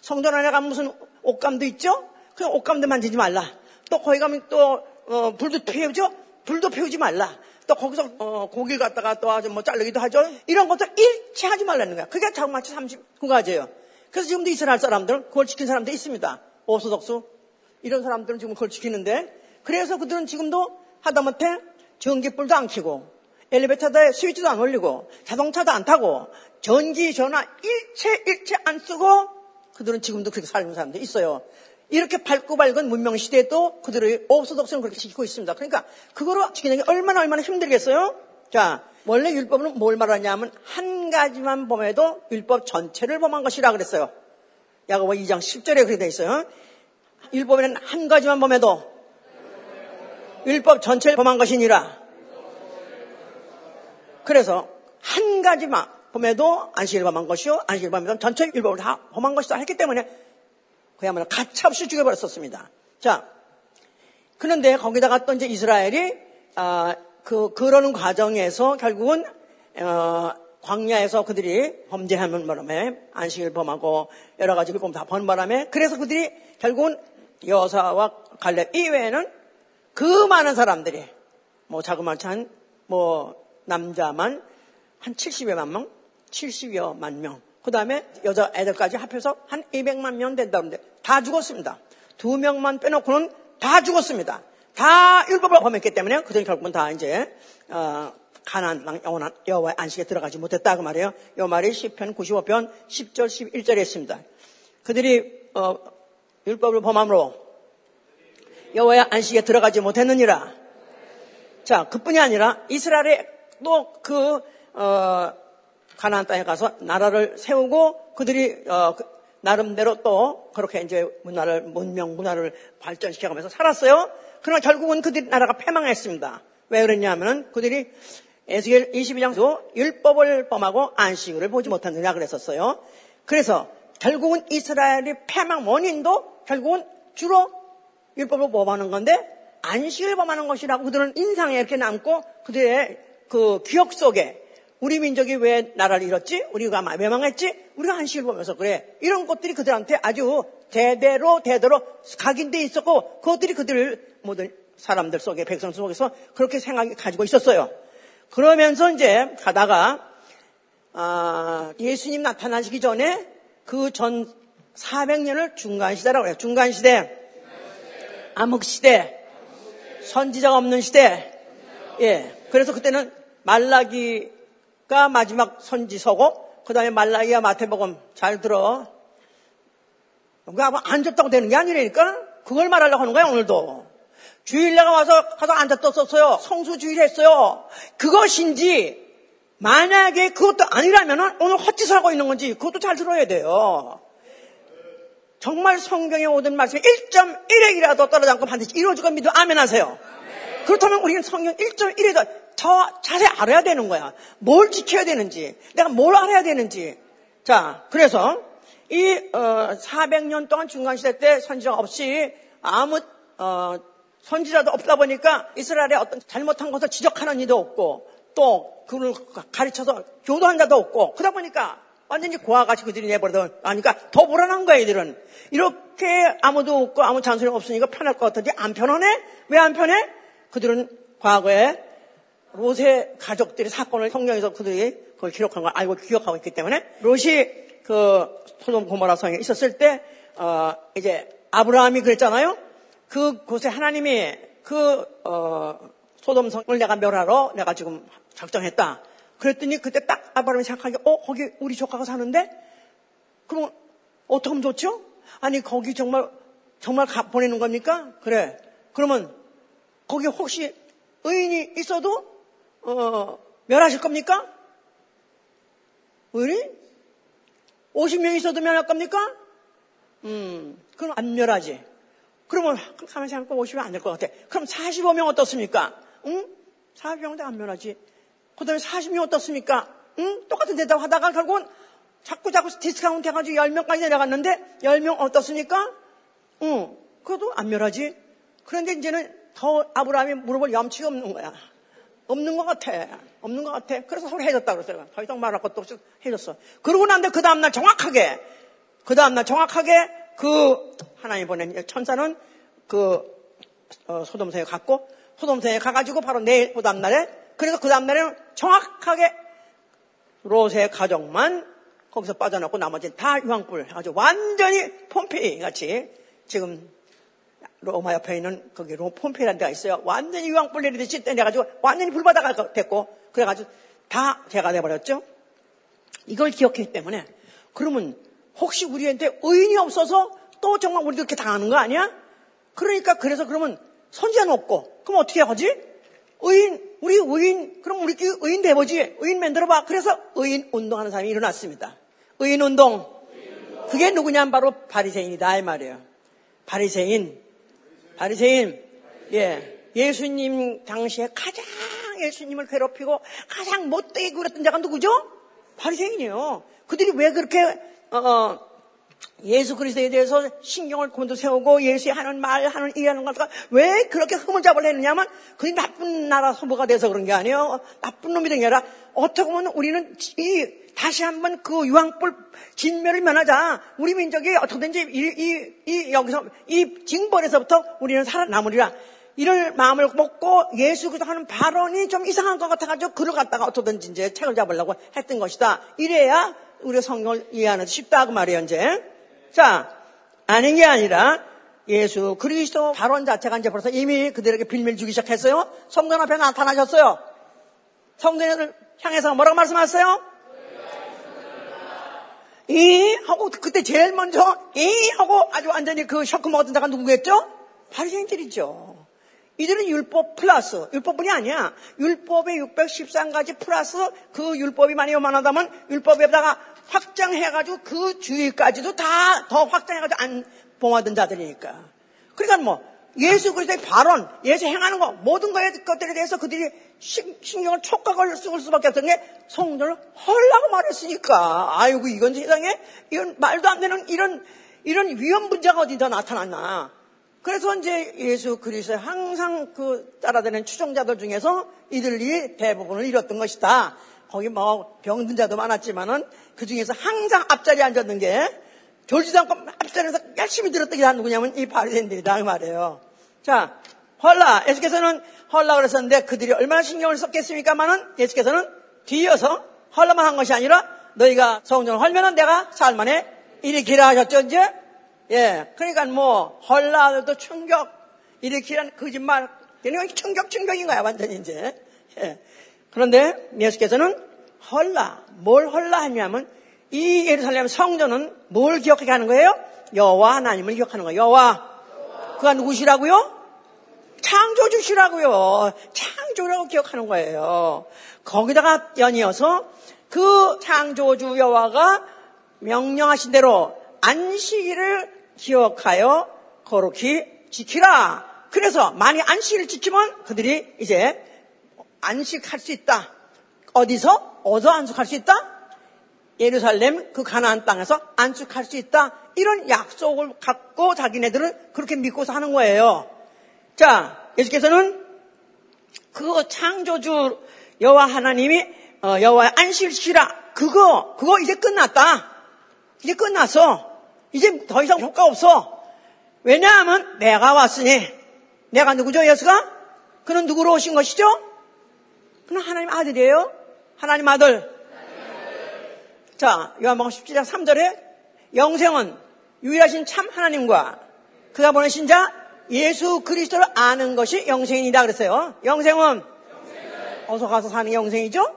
성전 안에 가면 무슨 옷감도 있죠? 그 옷감도 만지지 말라. 또 거기 가면 또 어, 불도 피우죠? 불도 피우지 말라. 또 거기서 어, 고기를 갖다가 또 아주 뭐 자르기도 하죠. 이런 것들 일체 하지 말라는 거야. 그게 자그마치 39가지예요. 그래서 지금도 이스라엘 사람들은 그걸 지킨 사람도 있습니다. 오소독수 이런 사람들은 지금 그걸 지키는데 그래서 그들은 지금도 하다못해 전기불도 안 켜고 엘리베이터에 스위치도 안 올리고 자동차도 안 타고 전기 전화 일체 일체 안 쓰고 그들은 지금도 그렇게 살는 사람도 있어요. 이렇게 밝고 밝은 문명 시대에도 그들의 오소독스는 그렇게 지키고 있습니다. 그러니까 그거로 지키는 게 얼마나 얼마나 힘들겠어요? 자, 원래 율법은 뭘 말하냐면 한 가지만 범해도 율법 전체를 범한 것이라 그랬어요. 야고보 2장 10절에 그렇게 돼 있어요. 율법에는 한 가지만 범해도 율법 전체를 범한 것이니라. 그래서 한 가지만 범해도 안식일 범한 것이요. 안식일 범해도 전체 율법을 다 범한 것이다 했기 때문에 그야말로 가차없이 죽여버렸었습니다. 자, 그런데 거기다가 또 이제 이스라엘이 아, 그 그러는 과정에서 결국은 어, 광야에서 그들이 범죄하는 바람에 안식을 범하고 여러 가지 율법 다번 바람에 그래서 그들이 결국은 여사와 갈렙 이외에는 그 많은 사람들이 뭐 자그마한 뭐 남자만 한 70여만 명, 70여만 명, 그 다음에 여자 애들까지 합해서 한 200만 명 된다는데 다 죽었습니다. 두 명만 빼놓고는 다 죽었습니다. 다 율법을 범했기 때문에 그들이 결국은 다 이제 어, 가난 영원한 여호와의 안식에 들어가지 못했다 그 말이에요. 이 말이 10편 95편 10절 11절에 있습니다. 그들이 어, 율법을 범함으로 여호와의 안식에 들어가지 못했느니라. 자, 그뿐이 아니라 이스라엘의 또그 어, 가나안 땅에 가서 나라를 세우고 그들이 어, 그, 나름대로 또 그렇게 이제 문화를 문명 문화를 발전시켜가면서 살았어요. 그러나 결국은 그들이 나라가 패망했습니다. 왜 그랬냐면은 그들이 에스겔 22장도 율법을 범하고 안식을 보지 못했느냐 그랬었어요. 그래서 결국은 이스라엘이 패망 원인도 결국은 주로 율법을 범하는 건데 안식을 범하는 것이라고 그들은 인상에 이렇게 남고 그들의 그 기억 속에 우리 민족이 왜 나라를 잃었지? 우리가 멸망했지? 우리가 한식을 보면서 그래. 이런 것들이 그들한테 아주 대대로 대대로 각인돼 있었고 그것들이 그들을 모든 사람들 속에 백성 속에서 그렇게 생각이 가지고 있었어요. 그러면서 이제 가다가 아, 예수님 나타나시기 전에 그 전 400년을 중간시대라고 해요. 중간시대, 암흑 시대, 선지자가 없는 시대. 예. 그래서 그때는 말라기가 마지막 선지서고, 그 다음에 말라기와 마태복음 잘 들어. 그러니까 앉았다고 되는 게 아니라니까? 그걸 말하려고 하는 거야, 오늘도. 주일내가 와서 가서 앉았었어요. 성수주일 했어요. 그것인지, 만약에 그것도 아니라면 오늘 헛짓을 하고 있는 건지 그것도 잘 들어야 돼요. 정말 성경에 오던 말씀이 1.1핵이라도 떨어지 않고 반드시 이루어질 건 믿어 아멘 하세요. 그렇다면 우리는 성경 1.1에도 더 자세히 알아야 되는 거야. 뭘 지켜야 되는지, 내가 뭘 알아야 되는지. 자, 그래서 이 어, 400년 동안 중간시대 때 선지자가 없이 아무 어, 선지자도 없다 보니까 이스라엘의 어떤 잘못한 것을 지적하는 이도 없고 또 그를 가르쳐서 교도한 자도 없고 그러다 보니까 완전히 고아같이 그들이 내버려둬 하니까 더 불안한 거야 이들은 이렇게 아무도 없고 아무 잔소리 없으니까 편할 것 같은데 안 편하네? 왜 안 편해? 그들은 과거에 롯의 가족들이 사건을 성경에서 그들이 그걸 기록한 걸 알고 기억하고 있기 때문에 롯이 그 소돔 고모라 성에 있었을 때 어, 이제 아브라함이 그랬잖아요. 그곳에 하나님이 그 어, 소돔 성을 내가 멸하러 내가 지금 작정했다. 그랬더니 그때 딱 아브라함이 생각하기에 어 거기 우리 조카가 사는데 그럼 어떻게 하면 좋죠? 아니 거기 정말 정말 가, 보내는 겁니까? 그래. 그러면 거기 혹시 의인이 있어도 어, 멸하실 겁니까? 의인? 50명 있어도 멸할 겁니까? 음, 그럼 안 멸하지. 그러면 가만히 생각하면 50명 안 될 것 같아. 그럼 45명 어떻습니까? 응? 45명도 안 멸하지. 그 다음에 40명 어떻습니까? 응? 똑같은 대답 하다가 결국은 자꾸 자꾸 디스카운트 해가지고 10명까지 내려갔는데 10명 어떻습니까? 응. 그것도 안 멸하지. 그런데 이제는 더 아브라함이 물어볼 염치가 없는 거야. 없는 것 같아. 없는 것 같아. 그래서 서로 해줬다 그랬어요. 더 이상 말할 것도 없이 해줬어. 그러고 난데 그 다음날 정확하게, 그 다음날 정확하게 그 하나님 보낸 천사는 그 어, 소돔성에 갔고 소돔성에 가가지고 바로 내일 그 다음날에 그래서 그 다음날에는 정확하게 롯의 가족만 거기서 빠져나고 나머지는 다 유황불 아주 완전히 폼페이 같이 지금 로마 옆에 있는 거기 로 폼페이라는 데가 있어요. 완전히 유황불 내리듯이 내가지고 완전히 불바다가 됐고 그래가지고 다 제가 돼버렸죠. 이걸 기억했기 때문에 그러면 혹시 우리한테 의인이 없어서 또 정말 우리도 이렇게 당하는 거 아니야? 그러니까 그래서 그러면 선지자는 없고 그럼 어떻게 하지? 의인 우리 의인 그럼 우리 의인 돼보지 의인 만들어봐. 그래서 의인 운동하는 사람이 일어났습니다. 의인 운동 그게 누구냐면 바로 바리새인이다 이 말이에요. 바리새인 바리새인 예 예수님 당시에 가장 예수님을 괴롭히고 가장 못되게 굴었던 자가 누구죠? 바리새인이에요. 그들이 왜 그렇게 어, 어, 예수 그리스도에 대해서 신경을 곤두 세우고 예수의 하는 말, 하는 일하는 것과 왜 그렇게 잡으려 했느냐면 그게 나쁜 나라 소모가 돼서 그런 게 아니에요. 나쁜 놈이 된 게 아니라 어떻게 보면 우리는 이 다시 한번 그 유황불 진멸을 면하자. 우리 민족이 어떻게든지 이, 이, 이 여기서 이 징벌에서부터 우리는 살아남으리라. 이럴 마음을 먹고 예수 그리스도 하는 발언이 좀 이상한 것 같아가지고 글을 갖다가 어떻게든지 이제 책을 잡으려고 했던 것이다. 이래야 우리 성경을 이해하는 데 쉽다 그 말이에요 이제. 자 아닌 게 아니라 예수 그리스도 발언 자체가 이제 벌써 이미 그들에게 빌미를 주기 시작했어요. 성전 앞에 나타나셨어요. 성전을 향해서 뭐라고 말씀하셨어요? 이 하고 그때 제일 먼저 이 하고 아주 완전히 그 셔크 먹었던 자가 누구겠죠? 바리새인들이죠. 이들은 율법 플러스 율법뿐이 아니야. 율법의 613가지 플러스 그 율법이 많이 요만하다면 율법에다가 확장해가지고 그 주의까지도 다 더 확장해가지고 안 봉하던 자들이니까. 그러니까 뭐 예수 그리스도의 발언, 예수 행하는 거 모든 것들에 대해서 그들이 신경을 촉각을 쓸 수밖에 없던 게 성전을 헐라고 말했으니까 아이고 이건 세상에 이런 말도 안 되는 이런 이런 위험 문제가 어디다 나타났나. 그래서 이제 예수 그리스도의 항상 그 따라다니는 추종자들 중에서 이들이 대부분을 잃었던 것이다. 거기 뭐 병든 자도 많았지만은 그 중에서 항상 앞자리에 앉았는 게 졸지도 않고 앞자리에서 열심히 들었던 게다 누구냐면 이 바리새인들이다 그 말이에요. 자, 헐라. 예수께서는 헐라 그랬었는데 그들이 얼마나 신경을 썼겠습니까만은 예수께서는 뒤이어서 헐라만 한 것이 아니라 너희가 성전을 헐면은 내가 살만에 일으키라 하셨죠, 이제? 예. 그러니까 뭐, 헐라도 충격, 일으키라는 거짓말, 이런 충격, 충격인 거야, 완전히 이제. 예. 그런데 예수께서는 헐라, 뭘 헐라 하냐면 이 예루살렘 성전은 뭘 기억하게 하는 거예요? 여호와 하나님을 기억하는 거예요. 여호와. 그가 누구시라고요? 창조주시라고요. 창조라고 기억하는 거예요. 거기다가 연이어서 그 창조주 여호와가 명령하신 대로 안식일을 기억하여 거룩히 지키라. 그래서 많이 안식일을 지키면 그들이 이제 안식할 수 있다. 어디서? 어디서 안식할 수 있다? 예루살렘 그 가나안 땅에서 안식할 수 있다. 이런 약속을 갖고 자기네들은 그렇게 믿고서 하는 거예요. 자, 예수께서는 그 창조주 여호와 하나님이 어, 여호와의 안식일이라 그거 그거 이제 끝났다. 이제 끝났어. 이제 더 이상 효과 없어. 왜냐하면 내가 왔으니 내가 누구죠 예수가? 그는 누구로 오신 것이죠? 그는 하나님 아들이에요. 하나님 아들. 자, 요한복음 17장 3절에 영생은 유일하신 참 하나님과 그가 보내신 자 예수 그리스도를 아는 것이 영생이다 그랬어요. 영생은 어서 가서 사는 게 영생이죠?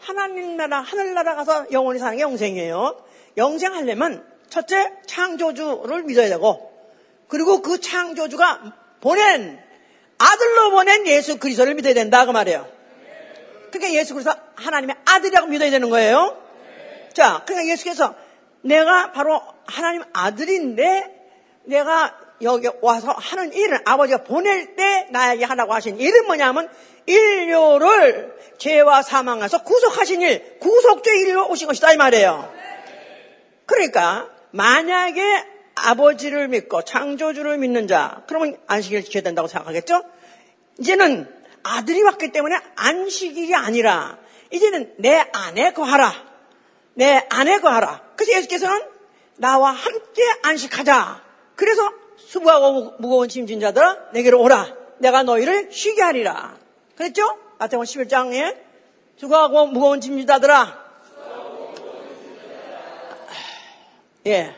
하나님 나라, 하늘나라 가서 영원히 사는 게 영생이에요. 영생하려면 첫째 창조주를 믿어야 되고 그리고 그 창조주가 보낸 아들로 보낸 예수 그리스도를 믿어야 된다 그 말이에요. 그러니까 예수 그리스도 하나님의 아들이라고 믿어야 되는 거예요. 자, 그러니까 예수께서 내가 바로 하나님 아들인데 내가 여기 와서 하는 일은 아버지가 보낼 때 나에게 하라고 하신 일은 뭐냐면 인류를 죄와 사망에서 구속하신 일, 구속죄 일로 오신 것이다 이 말이에요. 그러니까 만약에 아버지를 믿고 창조주를 믿는 자, 그러면 안식일을 지켜야 된다고 생각하겠죠? 이제는 아들이 왔기 때문에 안식일이 아니라 이제는 내 안에 거하라. 내 안에 거하라. 그래서 예수께서는 나와 함께 안식하자. 그래서 수고하고 무거운 짐진 자들아 내게로 오라. 내가 너희를 쉬게 하리라. 그랬죠? 마태복음 11장에 수고하고 무거운 짐진 자들아. 예.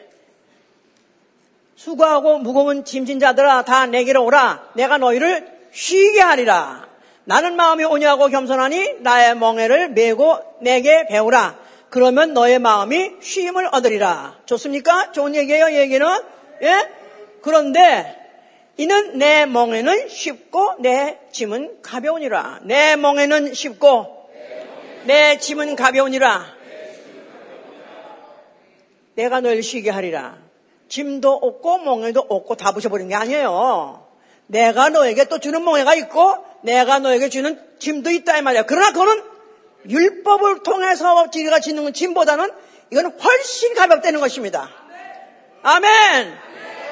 수고하고 무거운 짐진 자들아 다 내게로 오라. 내가 너희를 쉬게 하리라. 나는 마음이 오냐고 겸손하니 나의 멍에를 메고 내게 배우라. 그러면 너의 마음이 쉼을 얻으리라. 좋습니까? 좋은 얘기예요, 얘기는. 예? 그런데 이는 내 멍에는 쉽고 내 짐은 가벼우니라. 내 멍에는 쉽고 내 짐은 가벼우니라. 내가 널 쉬게 하리라. 짐도 없고 멍에도 없고 다 부셔버린 게 아니에요. 내가 너에게 또 주는 멍에가 있고 내가 너에게 주는 짐도 있다 이 말이야. 그러나 그거는 율법을 통해서 지가 짓는 짐보다는 이거는 훨씬 가볍다는 것입니다. 아멘.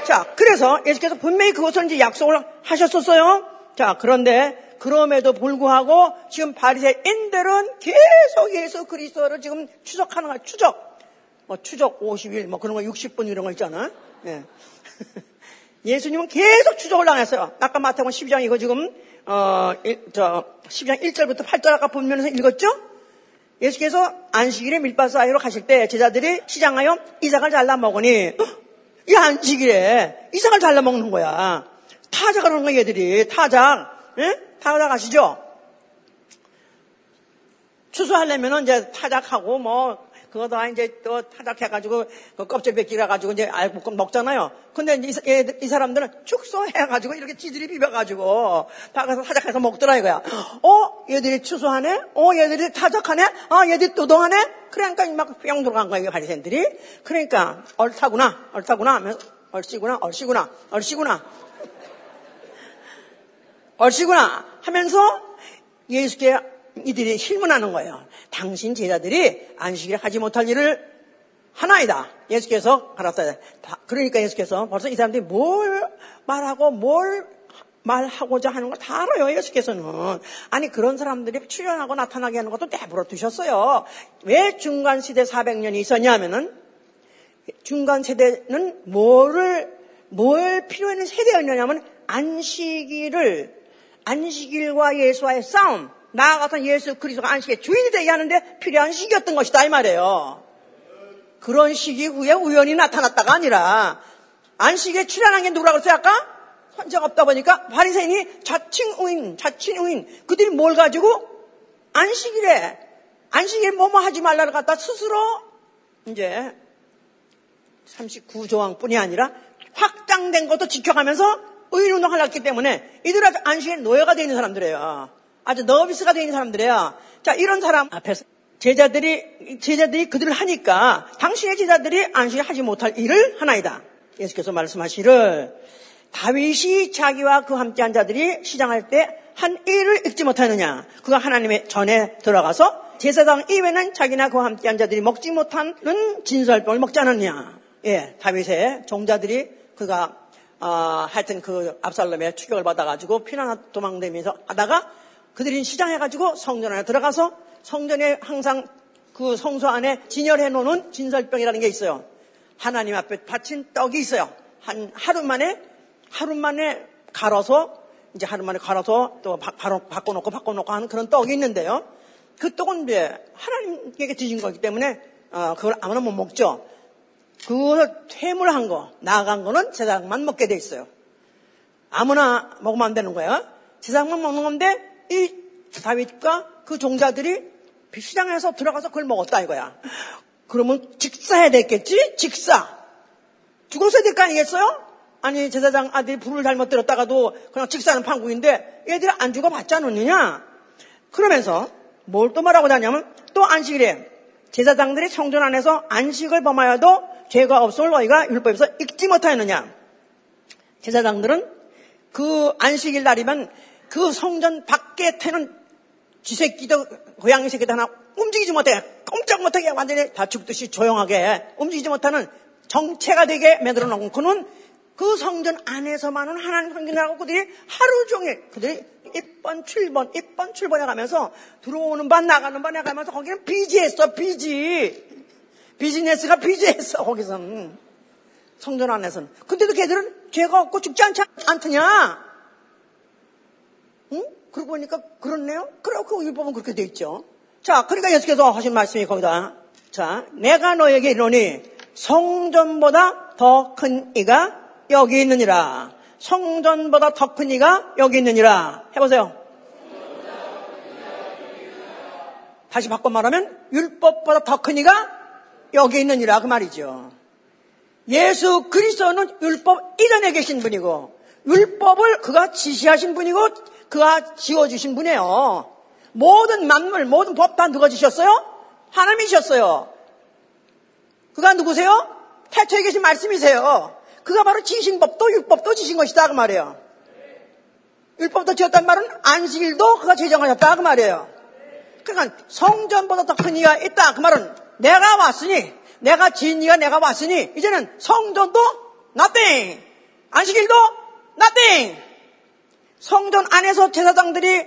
자, 그래서 예수께서 분명히 그것을 이제 약속을 하셨었어요. 자, 그런데 그럼에도 불구하고 지금 바리새인들은 계속 예수 그리스도를 지금 추적하는 거야. 추적. 뭐 추적 50일 뭐 그런 거 60분 이런 거 있잖아. 예. <laughs> 예수님은 계속 추적을 당했어요. 아까 마태복음 12장 이거 지금 어, 저 12장 1절부터 8절 아까 본면에서 읽었죠? 예수께서 안식일에 밀밭 사이로 가실 때 제자들이 시장하여 이삭을 잘라 먹으니 <gasps> 이 안식일에 이삭을 잘라 먹는 거야. 타작 하는 거야 얘들이 타작. 예? 타작 아시죠? 추수하려면은 이제 타작하고 뭐 그거 다 이제 또 타작해가지고 그 껍질 벗기라가지고 이제 알고 먹잖아요. 근데 이, 이 사람들은 축소해가지고 이렇게 지들이 비벼가지고 밖에서 타작해서 먹더라 이거야. 어? 얘들이 추수하네? 어? 얘들이 타작하네? 아, 얘들이 또동하네? 그러니까 막뿅 들어간 거야, 바리새인들이. 그러니까 옳다구나, 옳다구나 하면서 얼씨구나, 얼씨구나, 얼씨구나. 얼씨구나 하면서 예수께 이들이 실문하는 거예요. 당신 제자들이 안식일 하지 못할 일을 하나이다. 예수께서 알았어요. 그러니까 예수께서 벌써 이 사람들이 뭘 말하고 뭘 말하고자 하는 걸 다 알아요, 예수께서는. 아니, 그런 사람들이 출연하고 나타나게 하는 것도 내버려 두셨어요. 왜 중간 시대 400년이 있었냐면은, 중간 세대는 뭐를, 뭘 필요했는 세대였냐면, 안식일을 안식일과 예수와의 싸움 나아가서 예수 그리스도가 안식의 주인이 되게 하는데 필요한 시기였던 것이다 이 말이에요. 그런 시기 후에 우연히 나타났다가 아니라 안식에 출연한 게 누구라고 했어요 아까? 선자가 없다 보니까 바리새인이 자칭우인 자칭우인 그들이 뭘 가지고 안식일에 안식일에 뭐뭐 하지 말라를 갖다 스스로 이제 39조항뿐이 아니라 확장된 것도 지켜가면서 의인운동 하려기 때문에 이들 아주 안식에 노예가 되어 있는 사람들이에요. 아주 너비스가 되어 있는 사람들이에요. 자, 이런 사람 앞에서 제자들이, 제자들이 그들을 하니까 당신의 제자들이 안식에 하지 못할 일을 하나이다. 예수께서 말씀하시를 다윗이 자기와 그 함께한 자들이 시장할 때 한 일을 읽지 못하느냐. 그가 하나님의 전에 들어가서 제사장 이외는 자기나 그와 함께한 자들이 먹지 못하는 진설병을 먹지 않았냐. 예, 다윗의 종자들이 그가 어, 하여튼 그 압살롬의 추격을 받아가지고 피난 도망다니면서 하다가 그들이 시장해가지고 성전 안에 들어가서 성전에 항상 그 성소 안에 진열해 놓는 진설병이라는 게 있어요. 하나님 앞에 바친 떡이 있어요. 한 하루 만에 하루 만에 갈아서 이제 하루 만에 갈아서 또 바로 바꿔놓고 바꿔놓고 하는 그런 떡이 있는데요. 그 떡은 이제 하나님께 드신 거기 때문에 어, 그걸 아무나 못 먹죠. 그것을 퇴물한 거, 나간 거는 제사장만 먹게 돼 있어요. 아무나 먹으면 안 되는 거예요. 제사장만 먹는 건데 이 다윗과 그 종자들이 시장에 서 들어가서 그걸 먹었다 이거야. 그러면 직사해야 됐겠지? 직사. 죽었어야 될 거 아니겠어요? 아니 제사장 아들이 불을 잘못 들었다가도 그냥 직사는 판국인데 얘들이 안 죽어봤지 않느냐? 그러면서 뭘 또 말하고 다냐면 또 안식일에 제사장들이 성전 안에서 안식을 범하여도 죄가 없을 너희가 율법에서 읽지 못하였느냐? 제사장들은 그 안식일 날이면 그 성전 밖에 태는 쥐새끼도 고양이 새끼도 하나 움직이지 못해 꼼짝 못하게 완전히 다 죽듯이 조용하게 움직이지 못하는 정체가 되게 만들어 놓은 그는 그 성전 안에서만은 하나님 성전하고 그들이 하루 종일 그들이 1번, 7번, 1번, 7번 해가면서 들어오는 반 나가는 반 해가면서 거기는 비지했어, 비지. 비즈니스가 비즈했어, 거기서는. 성전 안에서는. 근데도 걔들은 죄가 없고 죽지 않지, 않더냐? 응? 그러고 보니까 그렇네요? 그래, 그 율법은 그렇게 돼 있죠. 자, 그러니까 예수께서 하신 말씀이 거기다. 자, 내가 너에게 이르노니 성전보다 더 큰 이가 여기 있느니라. 성전보다 더 큰 이가 여기 있느니라. 해보세요. 다시 바꿔 말하면 율법보다 더 큰 이가 여기 있느니라 그 말이죠. 예수 그리스도는 율법 이전에 계신 분이고 율법을 그가 지시하신 분이고 그가 지어주신 분이에요. 모든 만물, 모든 법 다 누가 지셨어요? 하나님이셨어요. 그가 누구세요? 태초에 계신 말씀이세요. 그가 바로 지신 법도 율법도 지신 것이다 그 말이에요. 율법도 지었단 말은 안식일도 그가 제정하셨다 그 말이에요. 그러니까 성전보다 더 큰 이가 있다 그 말은 내가 왔으니 내가 진이가 내가 왔으니 이제는 성전도 nothing 안식일도 nothing 성전 안에서 제사장들이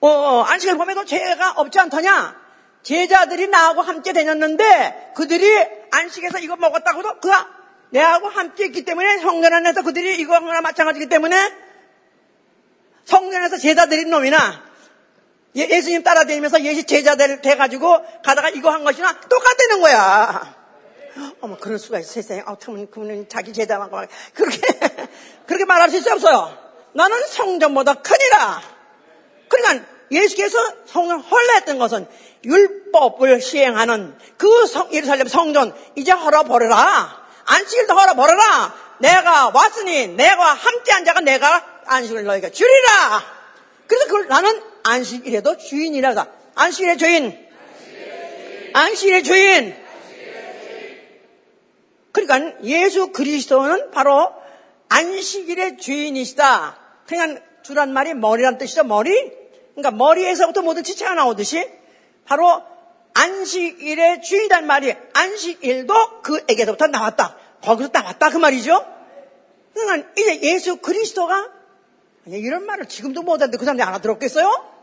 어, 어, 안식일 보면도 죄가 없지 않더냐 제자들이 나하고 함께 다녔는데 그들이 안식에서 이거 먹었다고도 그가 내하고 함께 있기 때문에 성전 안에서 그들이 이거 하나 마찬가지기 때문에 성전에서 제자들이 놈이나 예, 예수님 따라다니면서 예수 제자들 돼가지고 가다가 이거 한 것이나 똑같다는 거야. 어머, 그럴 수가 있어, 세상에. 어, 그러면, 그러면 자기 제자만 그렇게, <laughs> 그렇게 말할 수 있어, 없어요? 나는 성전보다 크니라. 그러니까 예수께서 성을 헐레했던 것은 율법을 시행하는 그 성, 예루살렘 성전 이제 헐어버려라. 안식일도 헐어버려라. 내가 왔으니 내가 함께한 자가 내가 안식을 너희가 주리라. 그래서 그걸 나는 안식일에도 주인이라다. 안식일의 주인. 안식일의 주인. 그러니까 예수 그리스도는 바로 안식일의 주인이시다. 그냥 주란 말이 머리란 뜻이죠. 머리. 그러니까 머리에서부터 모든 지체가 나오듯이 바로 안식일의 주인이란 말이 안식일도 그에게서부터 나왔다. 거기서 나왔다 그 말이죠. 그러니까 이제 예수 그리스도가 이런 말을 지금도 못하는데 그 사람들이 알아들었겠어요?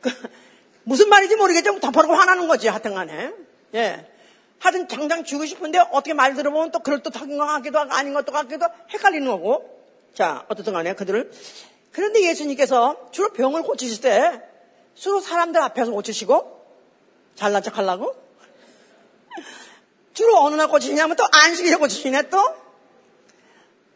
그, 무슨 말인지 모르겠지만 덮어놓고 화나는 거지, 하여튼 간에. 예. 하여튼 당장 주고 싶은데 어떻게 말 들어보면 또 그럴듯한 것 같기도 하고 아닌 것도 같기도 헷갈리는 거고. 자, 어떻든 간에 그들을. 그런데 예수님께서 주로 병을 고치실 때 주로 사람들 앞에서 고치시고 잘난 척 하려고 <laughs> 주로 어느 날 고치시냐면 또 안식일에 고치시네 또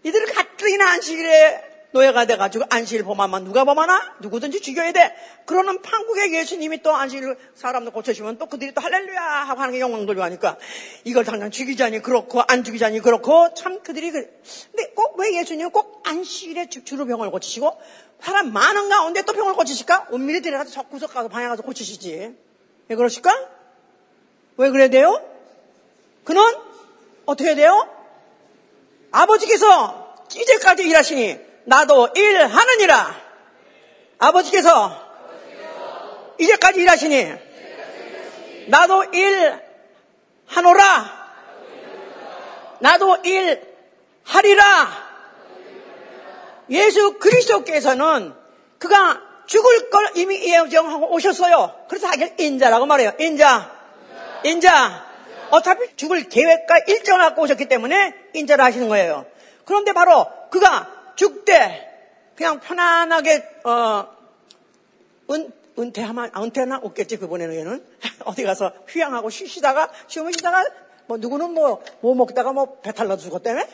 이들을 가뜩이나 안식일에 노예가 돼가지고 안식일 범하면 누가 범하나? 누구든지 죽여야 돼. 그러는 판국의 예수님이 또 안식일 사람들 고쳐주면 또 그들이 또 할렐루야 하고 하는 게 영광 돌려 하니까 이걸 당장 죽이자니 그렇고 안 죽이자니 그렇고 참 그들이 그 근데 꼭 왜 예수님은 꼭 안식일에 주로 병을 고치시고 사람 많은 가운데 또 병을 고치실까? 은밀히 들어가서 저 구석 가서 방에 가서 고치시지. 왜 그러실까? 왜 그래야 돼요? 그는 어떻게 돼요? 아버지께서 이제까지 일하시니 나도 일하느니라. 아버지께서 이제까지 일하시니 나도 일하노라. 나도 일하리라. 예수 그리스도께서는 그가 죽을 걸 이미 예정하고 오셨어요. 그래서 하길 인자라고 말해요. 인자. 인자. 어차피 죽을 계획과 일정을 갖고 오셨기 때문에 인자를 하시는 거예요. 그런데 바로 그가 죽되 그냥 편안하게 어, 은, 은퇴하면 아, 은퇴나 없겠지 그번에는? <laughs> 어디 가서 휴양하고 쉬시다가 쉬면 쉬다가 뭐 누구는 뭐뭐 뭐 먹다가 뭐 배탈 나서 죽었다며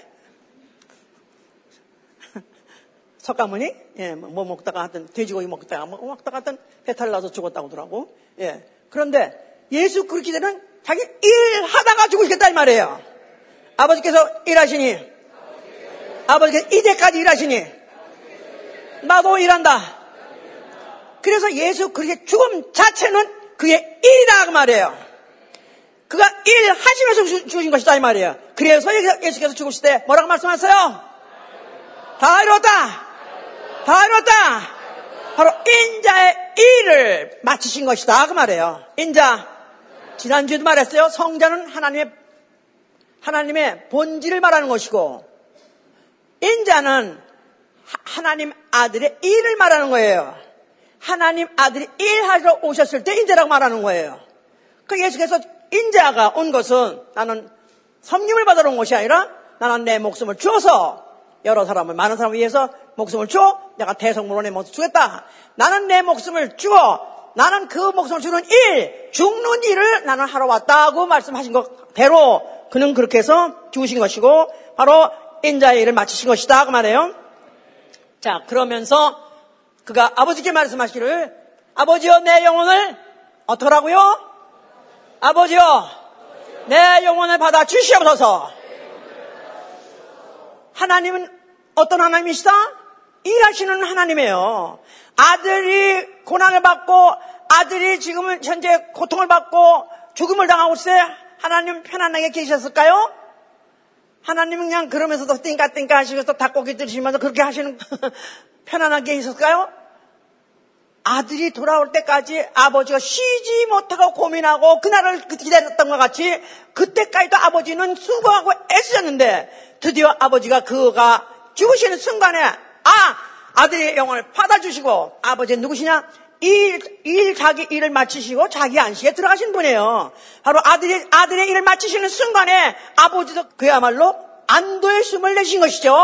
석가모니? 예, 뭐, 뭐 먹다가 하여튼 돼지고기 먹다가 뭐 먹다가 하여튼 배탈 나서 죽었다고 하더라고. 예. 그런데 예수 그리스도는 자기 일하다가 죽으시겠다 이 말이에요. 아버지께서 일하시니 아버지께서 이제까지 일하시니 나도 일한다. 그래서 예수 그렇게 죽음 자체는 그의 일이다 그 말이에요. 그가 일하시면서 죽으신 것이다 이 말이에요. 그래서 예수께서 죽으실 때 뭐라고 말씀하세요? 다 이뤘다. 다 이뤘다. 바로 인자의 일을 마치신 것이다 그 말이에요. 인자. 지난주에도 말했어요. 성자는 하나님의 하나님의 본질을 말하는 것이고 인자는 하나님 아들의 일을 말하는 거예요. 하나님 아들이 일하러 오셨을 때 인자라고 말하는 거예요. 그 예수께서 인자가 온 것은 나는 섬김을 받으러 온 것이 아니라 나는 내 목숨을 주어서 여러 사람을 많은 사람을 위해서 목숨을 줘 내가 대성물로 내 목숨을 주겠다. 나는 내 목숨을 주어 나는 그 목숨을 주는 일 죽는 일을 나는 하러 왔다고 말씀하신 것대로 그는 그렇게 해서 죽으신 것이고 바로 인자의 일을 마치신 것이다. 그 말이에요. 자, 그러면서 그가 아버지께 말씀하시기를 아버지여 내 영혼을 어떡하라고요? 아버지여 내 영혼을 받아 주시옵소서. 하나님은 어떤 하나님이시다? 일하시는 하나님이에요. 아들이 고난을 받고 아들이 지금은 현재 고통을 받고 죽음을 당하고 때 하나님 편안하게 계셨을까요? 하나님은 그냥 그러면서도 띵까띵까 하시면서 닭고기 드시면서 그렇게 하시는 <laughs> 편안하게 있었을까요? 아들이 돌아올 때까지 아버지가 쉬지 못하고 고민하고 그날을 기다렸던 것 같이 그때까지도 아버지는 수고하고 애쓰셨는데 드디어 아버지가 그가 죽으시는 순간에 아 아들의 영혼을 받아주시고 아버지 누구시냐 일, 일, 자기 일을 마치시고 자기 안식에 들어가신 분이에요. 바로 아들의, 아들의 일을 마치시는 순간에 아버지도 그야말로 안도의 숨을 내신 것이죠.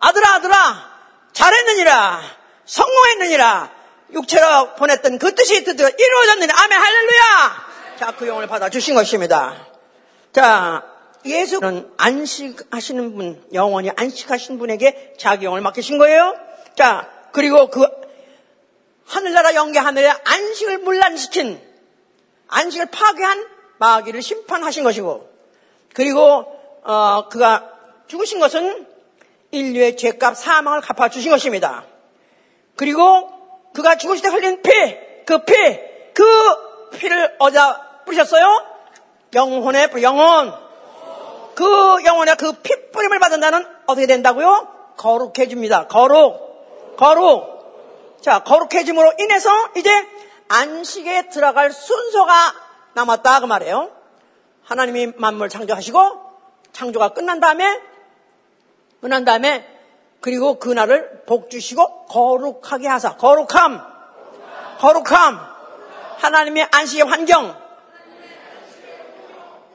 아들아, 아들아, 잘했느니라, 성공했느니라, 육체로 보냈던 그 뜻이 드디어 이루어졌느니라. 아멘, 할렐루야! 자, 그 영혼을 받아주신 것입니다. 자, 예수는 안식하시는 분, 영원히 안식하신 분에게 자기 영을 맡기신 거예요. 자, 그리고 그 하늘나라 영계 하늘에 안식을 물란시킨 안식을 파괴한 마귀를 심판하신 것이고 그리고 어, 그가 죽으신 것은 인류의 죄값 사망을 갚아 주신 것입니다. 그리고 그가 죽으실 때 흘린 피, 그 피, 그 피를 어디다 뿌리셨어요? 영혼에 영혼. 그 영혼에 그피 뿌림을 받은 자는 어떻게 된다고요? 거룩해집니다. 거룩, 거룩. 자, 거룩해짐으로 인해서 이제 안식에 들어갈 순서가 남았다 그 말이에요. 하나님이 만물 창조하시고 창조가 끝난 다음에 끝난 다음에 그리고 그날을 복 주시고 거룩하게 하사. 거룩함. 거룩함. 하나님의 안식의 환경.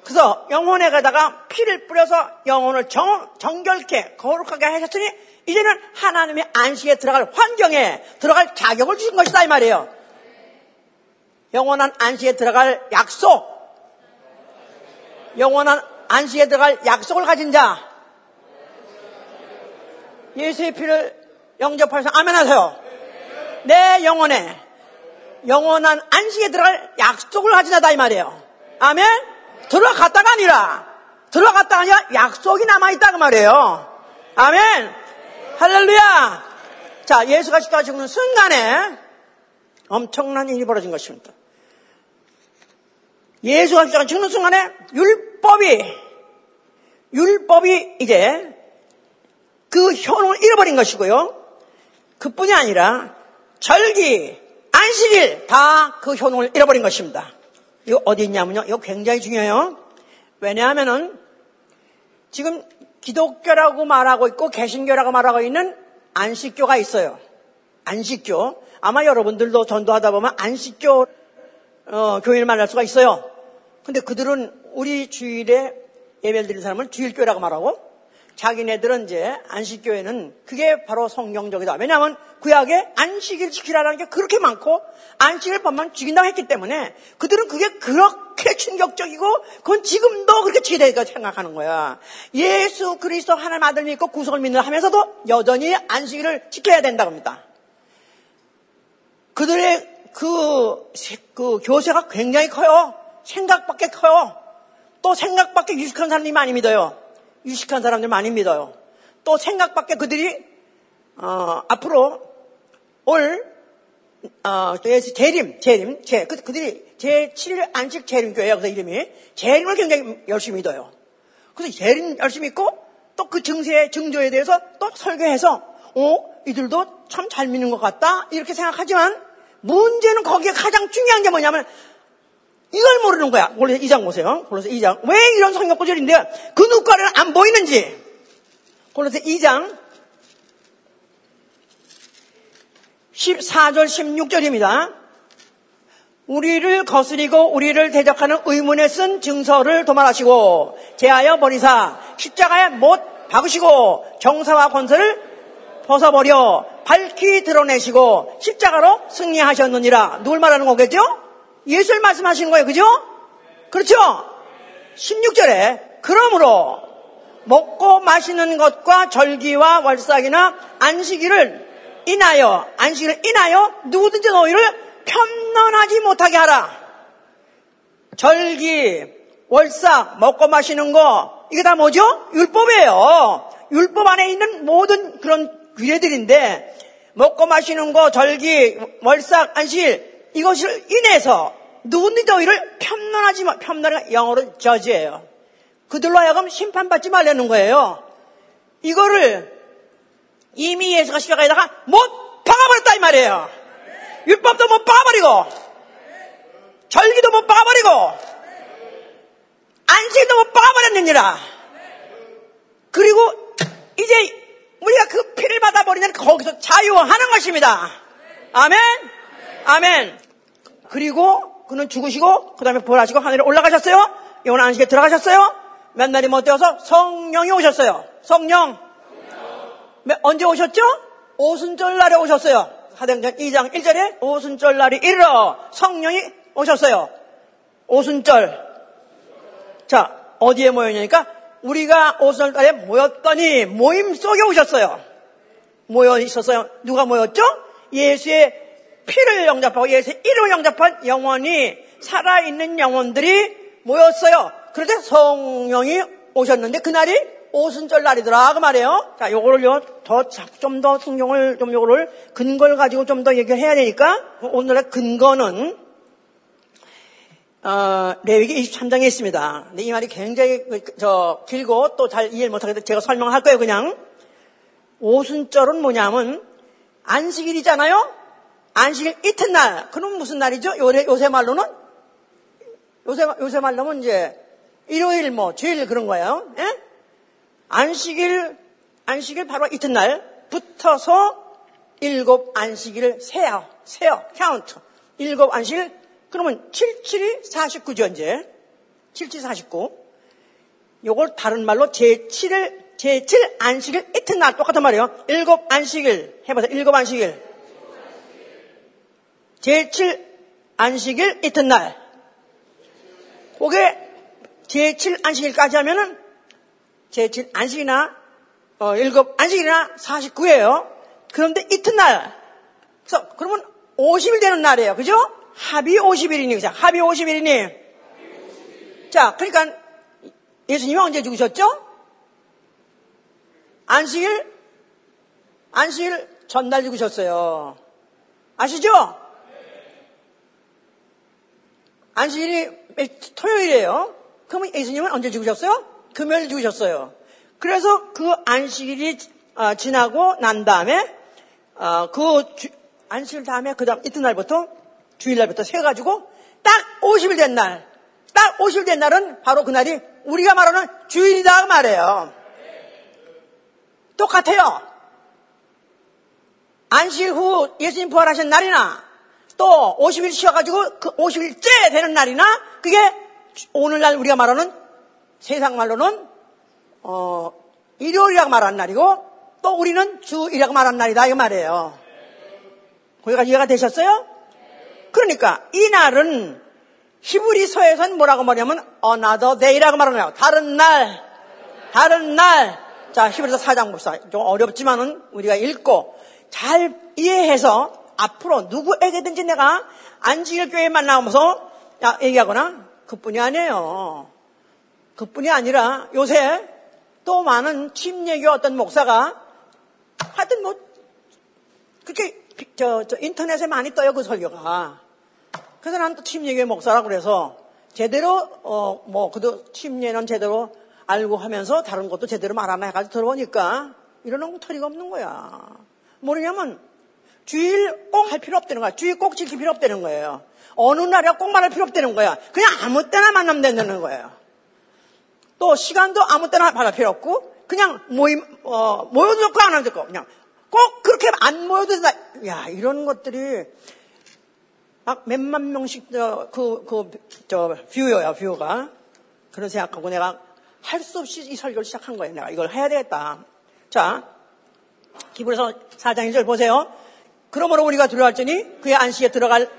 그래서 영혼에 가다가 피를 뿌려서 영혼을 정, 정결케 거룩하게 하셨으니 이제는 하나님의 안식에 들어갈 환경에 들어갈 자격을 주신 것이다 이 말이에요. 영원한 안식에 들어갈 약속, 영원한 안식에 들어갈 약속을 가진 자, 예수의 피를 영접하셔서 아멘 하세요. 내 영혼에 영원한 안식에 들어갈 약속을 가진 자다 이 말이에요. 아멘? 들어갔다가 아니라 들어갔다가 아니라 약속이 남아 있다 그 말이에요. 아멘? 할렐루야! 자, 예수가 십자가 죽는 순간에 엄청난 일이 벌어진 것입니다. 예수가 십자가 죽는 순간에 율법이, 율법이 이제 그 효능을 잃어버린 것이고요. 그뿐이 아니라 절기, 안식일 다 그 효능을 잃어버린 것입니다. 이거 어디 있냐면요. 이거 굉장히 중요해요. 왜냐하면은 지금 기독교라고 말하고 있고 개신교라고 말하고 있는 안식교가 있어요. 안식교. 아마 여러분들도 전도하다 보면 안식교 어, 교회를 만날 수가 있어요. 근데 그들은 우리 주일에 예배를 드리는 사람을 주일교라고 말하고 자기네들은 이제 안식교회는 그게 바로 성경적이다. 왜냐하면 구약에 안식일 지키라는 게 그렇게 많고 안식일 법만 죽인다고 했기 때문에 그들은 그게 그렇게 충격적이고 그건 지금도 그렇게 지키되니까 생각하는 거야. 예수 그리스도 하나님 아들 믿고 구속을 믿는 하면서도 여전히 안식일을 지켜야 된다고 합니다. 그들의 그, 그 교세가 굉장히 커요. 생각밖에 커요. 또 생각밖에 유식한 사람이 많이 믿어요. 유식한 사람들 많이 믿어요. 또 생각밖에 그들이 어, 앞으로 올 어, 재림, 재림, 재, 그, 그들이 제 7일 안식 재림교회야, 그 이름이. 재림을 굉장히 열심히 믿어요. 그래서 재림 열심히 믿고, 또 그 증세, 증조에 대해서 또 설교해서, 어, 이들도 참 잘 믿는 것 같다? 이렇게 생각하지만, 문제는 거기에 가장 중요한 게 뭐냐면, 이걸 모르는 거야. 원래 2장 보세요. 골로새 2장. 왜 이런 성경 구절인데 그 누가는 안 보이는지. 골로새 2장 14절 16절입니다. 우리를 거스리고 우리를 대적하는 의문에 쓴 증서를 도말하시고 제하여 버리사 십자가에 못 박으시고 정사와 권세를 벗어버려 밝히 드러내시고 십자가로 승리하셨느니라. 누굴 말하는 거겠죠? 예수를 말씀하시는 거예요. 그죠? 그렇죠? 16절에 그러므로 먹고 마시는 것과 절기와 월삭이나 안식일을 인하여 안식일을 인하여 누구든지 너희를 편론하지 못하게 하라. 절기, 월삭, 먹고 마시는 거 이게 다 뭐죠? 율법이에요. 율법 안에 있는 모든 그런 규례들인데 먹고 마시는 거, 절기, 월삭, 안식일 이것을 인해서 누군지 너희를 편론하지 마. 편론이 영어로 저지예요. 그들로 하여금 심판받지 말라는 거예요. 이거를 이미 예수가 십자가에다가 못 박아버렸다 이 말이에요. 율법도 못 박아버리고 절기도 못 박아버리고 안식도 못 박아버렸느니라. 그리고 이제 우리가 그 피를 받아버리면 거기서 자유하는 것입니다. 아멘. 아멘. 그리고 그는 죽으시고 그 다음에 부활하시고 하늘에 올라가셨어요. 영원 안식에 들어가셨어요. 몇 날이 못 되어서 성령이 오셨어요. 성령. 언제 오셨죠? 오순절 날에 오셨어요. 사도행전 2장 1절에 오순절 날이 이르러 성령이 오셨어요. 오순절. 자, 어디에 모였냐니까 우리가 오순절 날에 모였더니 모임 속에 오셨어요. 모여 있었어요. 누가 모였죠? 예수의 피를 영접하고 예수의 이름을 영접한 영혼이 살아있는 영혼들이 모였어요. 그런데 성령이 오셨는데 그날이 오순절 날이더라 그 말이에요. 자, 요거를요 더 좀 더 성경을 좀 요거를 근거를 가지고 좀 더 얘기를 해야 되니까 오늘의 근거는 어, 레위기 23장에 있습니다. 근데 이 말이 굉장히 저 길고 또 잘 이해를 못하겠는데 제가 설명할 거예요 그냥. 오순절은 뭐냐면 안식일이잖아요. 안식일 이튿날. 그럼 무슨 날이죠? 요새, 요새 말로는 요새 요새 말로는 이제 일요일 뭐 주일 그런 거예요. 예? 안식일, 안식일 바로 이튿날 붙어서 일곱 안식일을 세요. 세요. 카운트. 일곱 안식일. 그러면 77이 49죠, 이제. 77, 49. 요걸 다른 말로 제7일 제7 안식일 이튿날 똑같은 말이에요. 일곱 안식일 해보세요. 일곱 안식일. 제7 안식일 이튿날. 그게 제7 안식일까지 하면은 제7 안식이나 어, 일곱 안식일이나 49예요. 그런데 이튿날. 그래서 그러면 50일 되는 날이에요. 그죠? 합이 50일이니, 그죠? 합이 50일이니. 자, 그러니까 예수님이 언제 죽으셨죠? 안식일, 안식일 전날 죽으셨어요. 아시죠? 안식일이 토요일이에요. 그러면 예수님은 언제 죽으셨어요? 금요일 죽으셨어요. 그래서 그 안식일이 어, 지나고 난 다음에 어, 그 안식일 다음에 그 다음 이튿날부터 주일날부터 세 가지고 딱 50일 된 날, 딱 50일 된 날은 바로 그날이 우리가 말하는 주일이다 그 말이에요. 똑같아요. 안식 후 예수님 부활하신 날이나 또 50일 쉬어가지고 그 50일째 되는 날이나 그게 오늘날 우리가 말하는 세상 말로는 어, 일요일이라고 말하는 날이고 또 우리는 주일이라고 말하는 날이다 이 말이에요. 거기가 이해가 되셨어요? 그러니까 이 날은 히브리서에서는 뭐라고 말하냐면 another day라고 말하는 다른 날, 다른 날. 자, 히브리서 4장 봅시다. 좀 어렵지만은 우리가 읽고 잘 이해해서 앞으로 누구에게든지 내가 안지일 교회 만나면서 얘기하거나 그뿐이 아니에요. 그뿐이 아니라 요새 또 많은 침례교 어떤 목사가 하여튼 뭐 그렇게 저, 저 인터넷에 많이 떠요 그 설교가. 그래서 나는 또 침례교회 목사라 그래서 제대로 어 뭐 그도 침례는 제대로 알고 하면서 다른 것도 제대로 말하나 해가지고 들어보니까 이러는 거 터리가 없는 거야. 뭐냐면 주일 꼭 할 필요 없다는 거야. 주일 꼭 지킬 필요 없다는 거예요. 어느 날에 꼭 말할 필요 없다는 거야. 그냥 아무 때나 만나면 된다는 거예요. 또 시간도 아무 때나 받을 필요 없고 그냥 모임 어, 모여도 좋고 안 해도 좋고 그냥 꼭 그렇게 안 모여도 된다. 야 이런 것들이 막 몇만 명씩 그그저 뷰어야 뷰어가 그런 생각하고 내가 할 수 없이 이 설교를 시작한 거예요. 내가 이걸 해야 되겠다. 자 기브에서 4장 1절 보세요. 그러므로 우리가 들어갈지니 그의 안식에 들어갈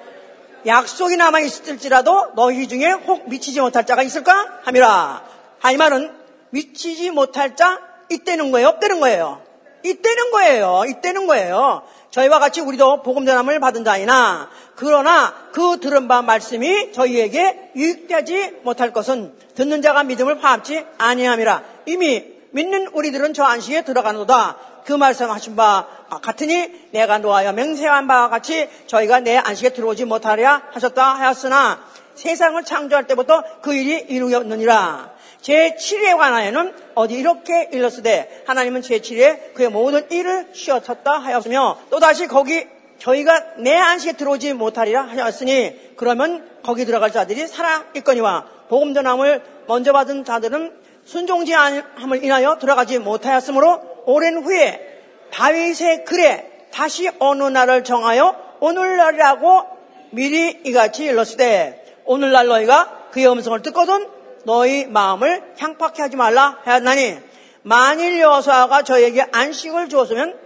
약속이 남아 있을지라도 너희 중에 혹 미치지 못할 자가 있을까 함이라. 이 말은 미치지 못할 자 있다는 거예요, 없다는 거예요. 있다는 거예요. 있다는 거예요. 저희와 같이 우리도 복음 전함을 받은 자이나 그러나 그 들은 바 말씀이 저희에게 유익되지 못할 것은 듣는 자가 믿음을 파악지 아니함이라. 이미 믿는 우리들은 저 안식에 들어가노다. 그 말씀하신 바 같으니 내가 노하여 맹세한 바와 같이 저희가 내 안식에 들어오지 못하랴 하셨다 하였으나 세상을 창조할 때부터 그 일이 이루었느니라. 제7에 관하여는 어디 이렇게 일렀으되 하나님은 제7에 그의 모든 일을 쉬었었다 하였으며 또다시 거기 저희가 내 안식에 들어오지 못하리라 하였으니 그러면 거기 들어갈 자들이 살아 있거니와 복음 전함을 먼저 받은 자들은 순종지 않음을 인하여 들어가지 못하였으므로 오랜 후에 다윗의 글에 다시 어느 날을 정하여 오늘날이라고 미리 이같이 일렀으되 오늘날 너희가 그의 음성을 듣거든 너희 마음을 향팍해 하지 말라 하였나니 만일 여호수아가 저에게 안식을 주었으면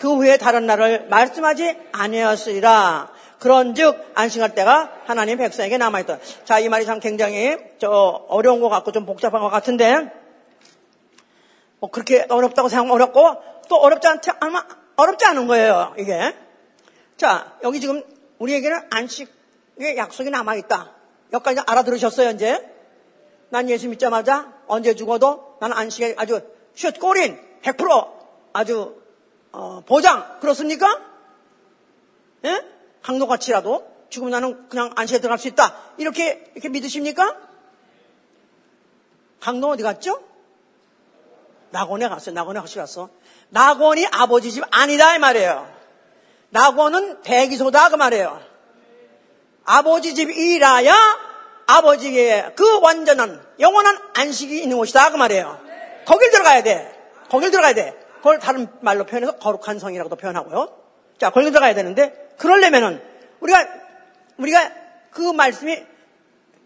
그 후에 다른 날을 말씀하지 아니었으리라. 그런즉 안식할 때가 하나님 백성에게 남아 있다. 자, 이 말이 참 굉장히 저 어려운 것 같고 좀 복잡한 것 같은데 뭐 그렇게 어렵다고 생각하면 어렵고 또 어렵지 않지 아마 어렵지 않은 거예요. 이게 자 여기 지금 우리에게는 안식의 약속이 남아 있다. 여기까지 알아들으셨어요 이제? 난 예수 믿자마자 언제 죽어도 나는 안식에 아주 슛 꼬린 100% 아주 어, 보장 그렇습니까? 예? 강도같이라도 죽으면 나는 그냥 안식에 들어갈 수 있다. 이렇게 이렇게 믿으십니까? 강도 어디 갔죠? 낙원에 갔어요. 낙원에 같이 갔어. 낙원이 아버지 집 아니다 이 말이에요. 낙원은 대기소다 그 말이에요. 아버지 집 이라야 아버지의 그 완전한 영원한 안식이 있는 곳이다 그 말이에요. 거길 들어가야 돼. 거길 들어가야 돼. 그걸 다른 말로 표현해서 거룩한 성이라고도 표현하고요. 자, 거길 들어가야 되는데 그러려면은 우리가 우리가 그 말씀이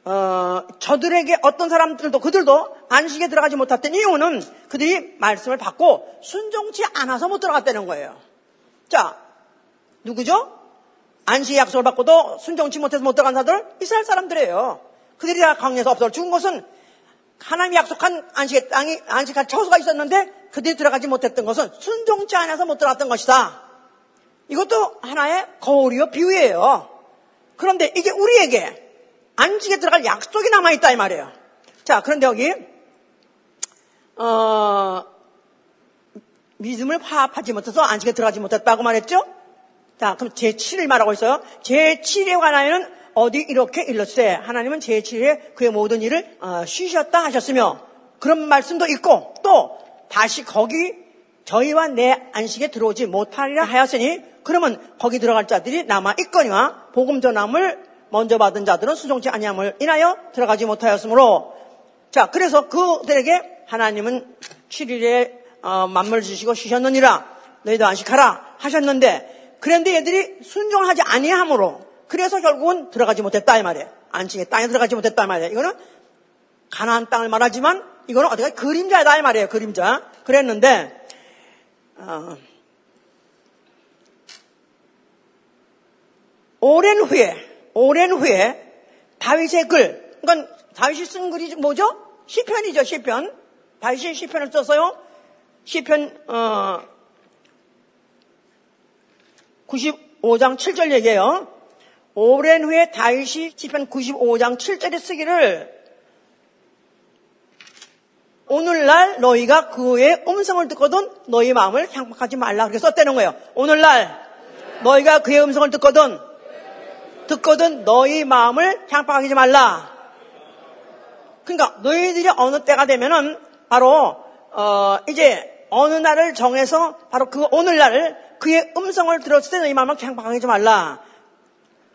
어, 저들에게 어떤 사람들도 그들도 안식에 들어가지 못했던 이유는 그들이 말씀을 받고 순종치 않아서 못 들어갔다는 거예요. 자, 누구죠? 안식의 약속을 받고도 순종치 못해서 못 들어간 자들 이스라엘 사람들이에요. 그들이 다 강에서 없어 죽은 것은 하나님이 약속한 안식의 땅이 안식할 처소가 있었는데 그들이 들어가지 못했던 것은 순종치 않아서 못 들어갔던 것이다. 이것도 하나의 거울이요 비유예요. 그런데 이게 우리에게 안식에 들어갈 약속이 남아 있다 이 말이에요. 자, 그런데 여기 어, 믿음을 화합하지 못해서 안식에 들어가지 못했다고 말했죠? 자, 그럼 제7일 말하고 있어요. 제 7에 관하여는 어디 이렇게 일렀어요. 하나님은 제7일에 그의 모든 일을 어, 쉬셨다 하셨으며 그런 말씀도 있고 또 다시 거기 저희와 내 안식에 들어오지 못하리라 하였으니 그러면 거기 들어갈 자들이 남아 있거니와 복음 전함을 먼저 받은 자들은 수종치 아니함을 인하여 들어가지 못하였으므로 자 그래서 그들에게 하나님은 7일에 어, 만물 주시고 쉬셨느니라 너희도 안식하라 하셨는데 그런데 얘들이 순종하지 아니함으로 그래서 결국은 들어가지 못했다 이 말이에요. 안식의 땅에 들어가지 못했다 이 말이에요. 이거는 가나안 땅을 말하지만 이거는 어떻게 그림자다 이 말이에요. 그림자. 그랬는데 어, 오랜 후에 오랜 후에 다윗의 글, 그러니까 다윗이 쓴 글이 뭐죠? 시편이죠, 시편. 다윗이 시편을 써서요. 시편 어, 95장 7절 얘기해요. 오랜 후에 다윗이 시편 95장 7절에 쓰기를 오늘날 너희가 그의 음성을 듣거든 너희 마음을 향박하지 말라 그렇게 썼다는 거예요. 오늘날 너희가 그의 음성을 듣거든 듣거든 너희 마음을 향박하지 말라. 그러니까 너희들이 어느 때가 되면은 바로 어 이제 어느 날을 정해서 바로 그 오늘날 그의 음성을 들었을 때 너희 마음을 향박하지 말라.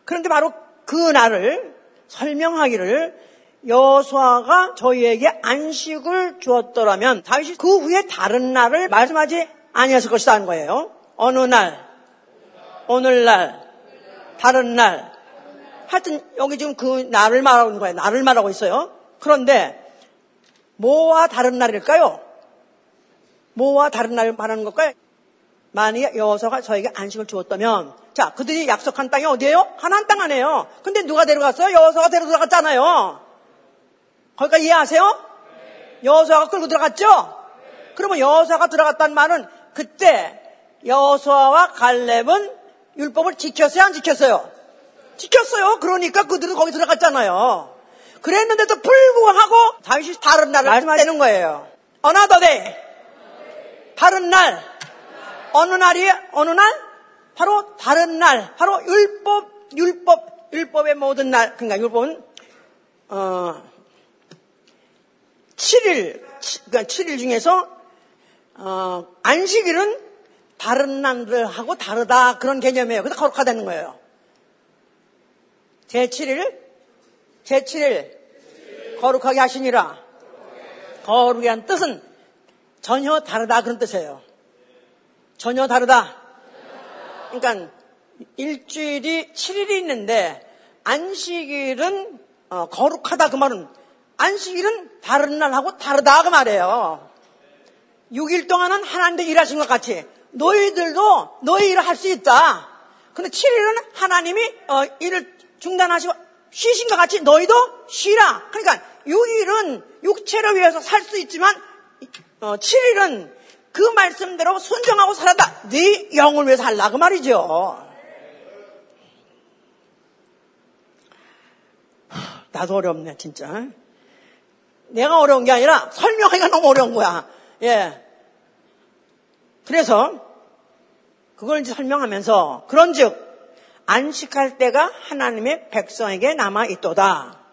그런데 바로 그 날을 설명하기를 여수아가 저희에게 안식을 주었더라면 다윗이 그 후에 다른 날을 말씀하지 아니었을 것이다 하는 거예요. 어느 날, 오늘날, 다른 날, 하여튼 여기 지금 그 날을 말하고 있는 거예요. 날을 말하고 있어요. 그런데 뭐와 다른 날일까요? 뭐와 다른 날을 말하는 걸까요? 만약 여호서가 저에게 안식을 주었다면 자 그들이 약속한 땅이 어디예요? 하나님 땅 안에요. 근데 누가 데려갔어요? 여호서가 데려 들어갔잖아요. 거기까 이해하세요? 여호서가 끌고 들어갔죠? 그러면 여호서가 들어갔단 말은 그때 여호서와 갈렙은 율법을 지켰어요? 안 지켰어요? 지켰어요. 그러니까 그들은 거기 들어갔잖아요. 그랬는데도 불구하고 다윗이 다른 날을 말씀하시는 거예요. another day. 다른 날. 어느 날이 어느 날? 바로 다른 날. 바로 율법, 율법, 율법의 모든 날. 그러니까 율법은 어 7일, 그러니까 7일 중에서 어, 안식일은 다른 날들하고 다르다 그런 개념이에요. 그래서 거룩하다는 거예요. 제7일, 제7일 거룩하게 하시니라. 거룩이 한 뜻은 전혀 다르다 그런 뜻이에요. 전혀 다르다. 그러니까 일주일이 7일이 있는데 안식일은 어, 거룩하다 그 말은 안식일은 다른 날하고 다르다 그 말이에요. 6일 동안은 하나님도 일하신 것 같이 너희들도 너희 일을 할 수 있다. 근데 7일은 하나님이 어, 일을 중단하시고 쉬신 것 같이 너희도 쉬라. 그러니까 6일은 육체를 위해서 살 수 있지만 어, 7일은 그 말씀대로 순정하고 살았다. 네 영을 위해서 살라 그 말이죠. 나도 어렵네 진짜. 내가 어려운 게 아니라 설명하기가 너무 어려운 거야. 예. 그래서 그걸 이제 설명하면서 그런즉 안식할 때가 하나님의 백성에게 남아 있도다.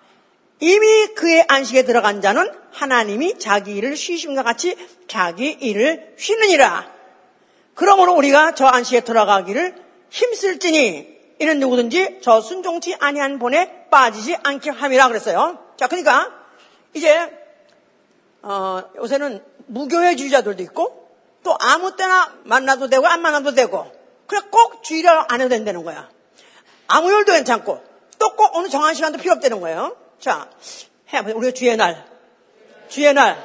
이미 그의 안식에 들어간 자는 하나님이 자기 일을 쉬심과 같이 자기 일을 쉬느니라. 그러므로 우리가 저 안식에 들어가기를 힘쓸지니 이는 누구든지 저 순종치 아니한 본에 빠지지 않게 함이라 그랬어요. 자, 그러니까 이제 어, 요새는 무교회주의자들도 있고 또 아무 때나 만나도 되고 안 만나도 되고 그래 꼭 주의를 안 해도 된다는 거야. 아무 일도 괜찮고 또 꼭 어느 정한 시간도 필요 없다는 거예요. 자, 해보세요. 우리가 주의 날. 주의 날.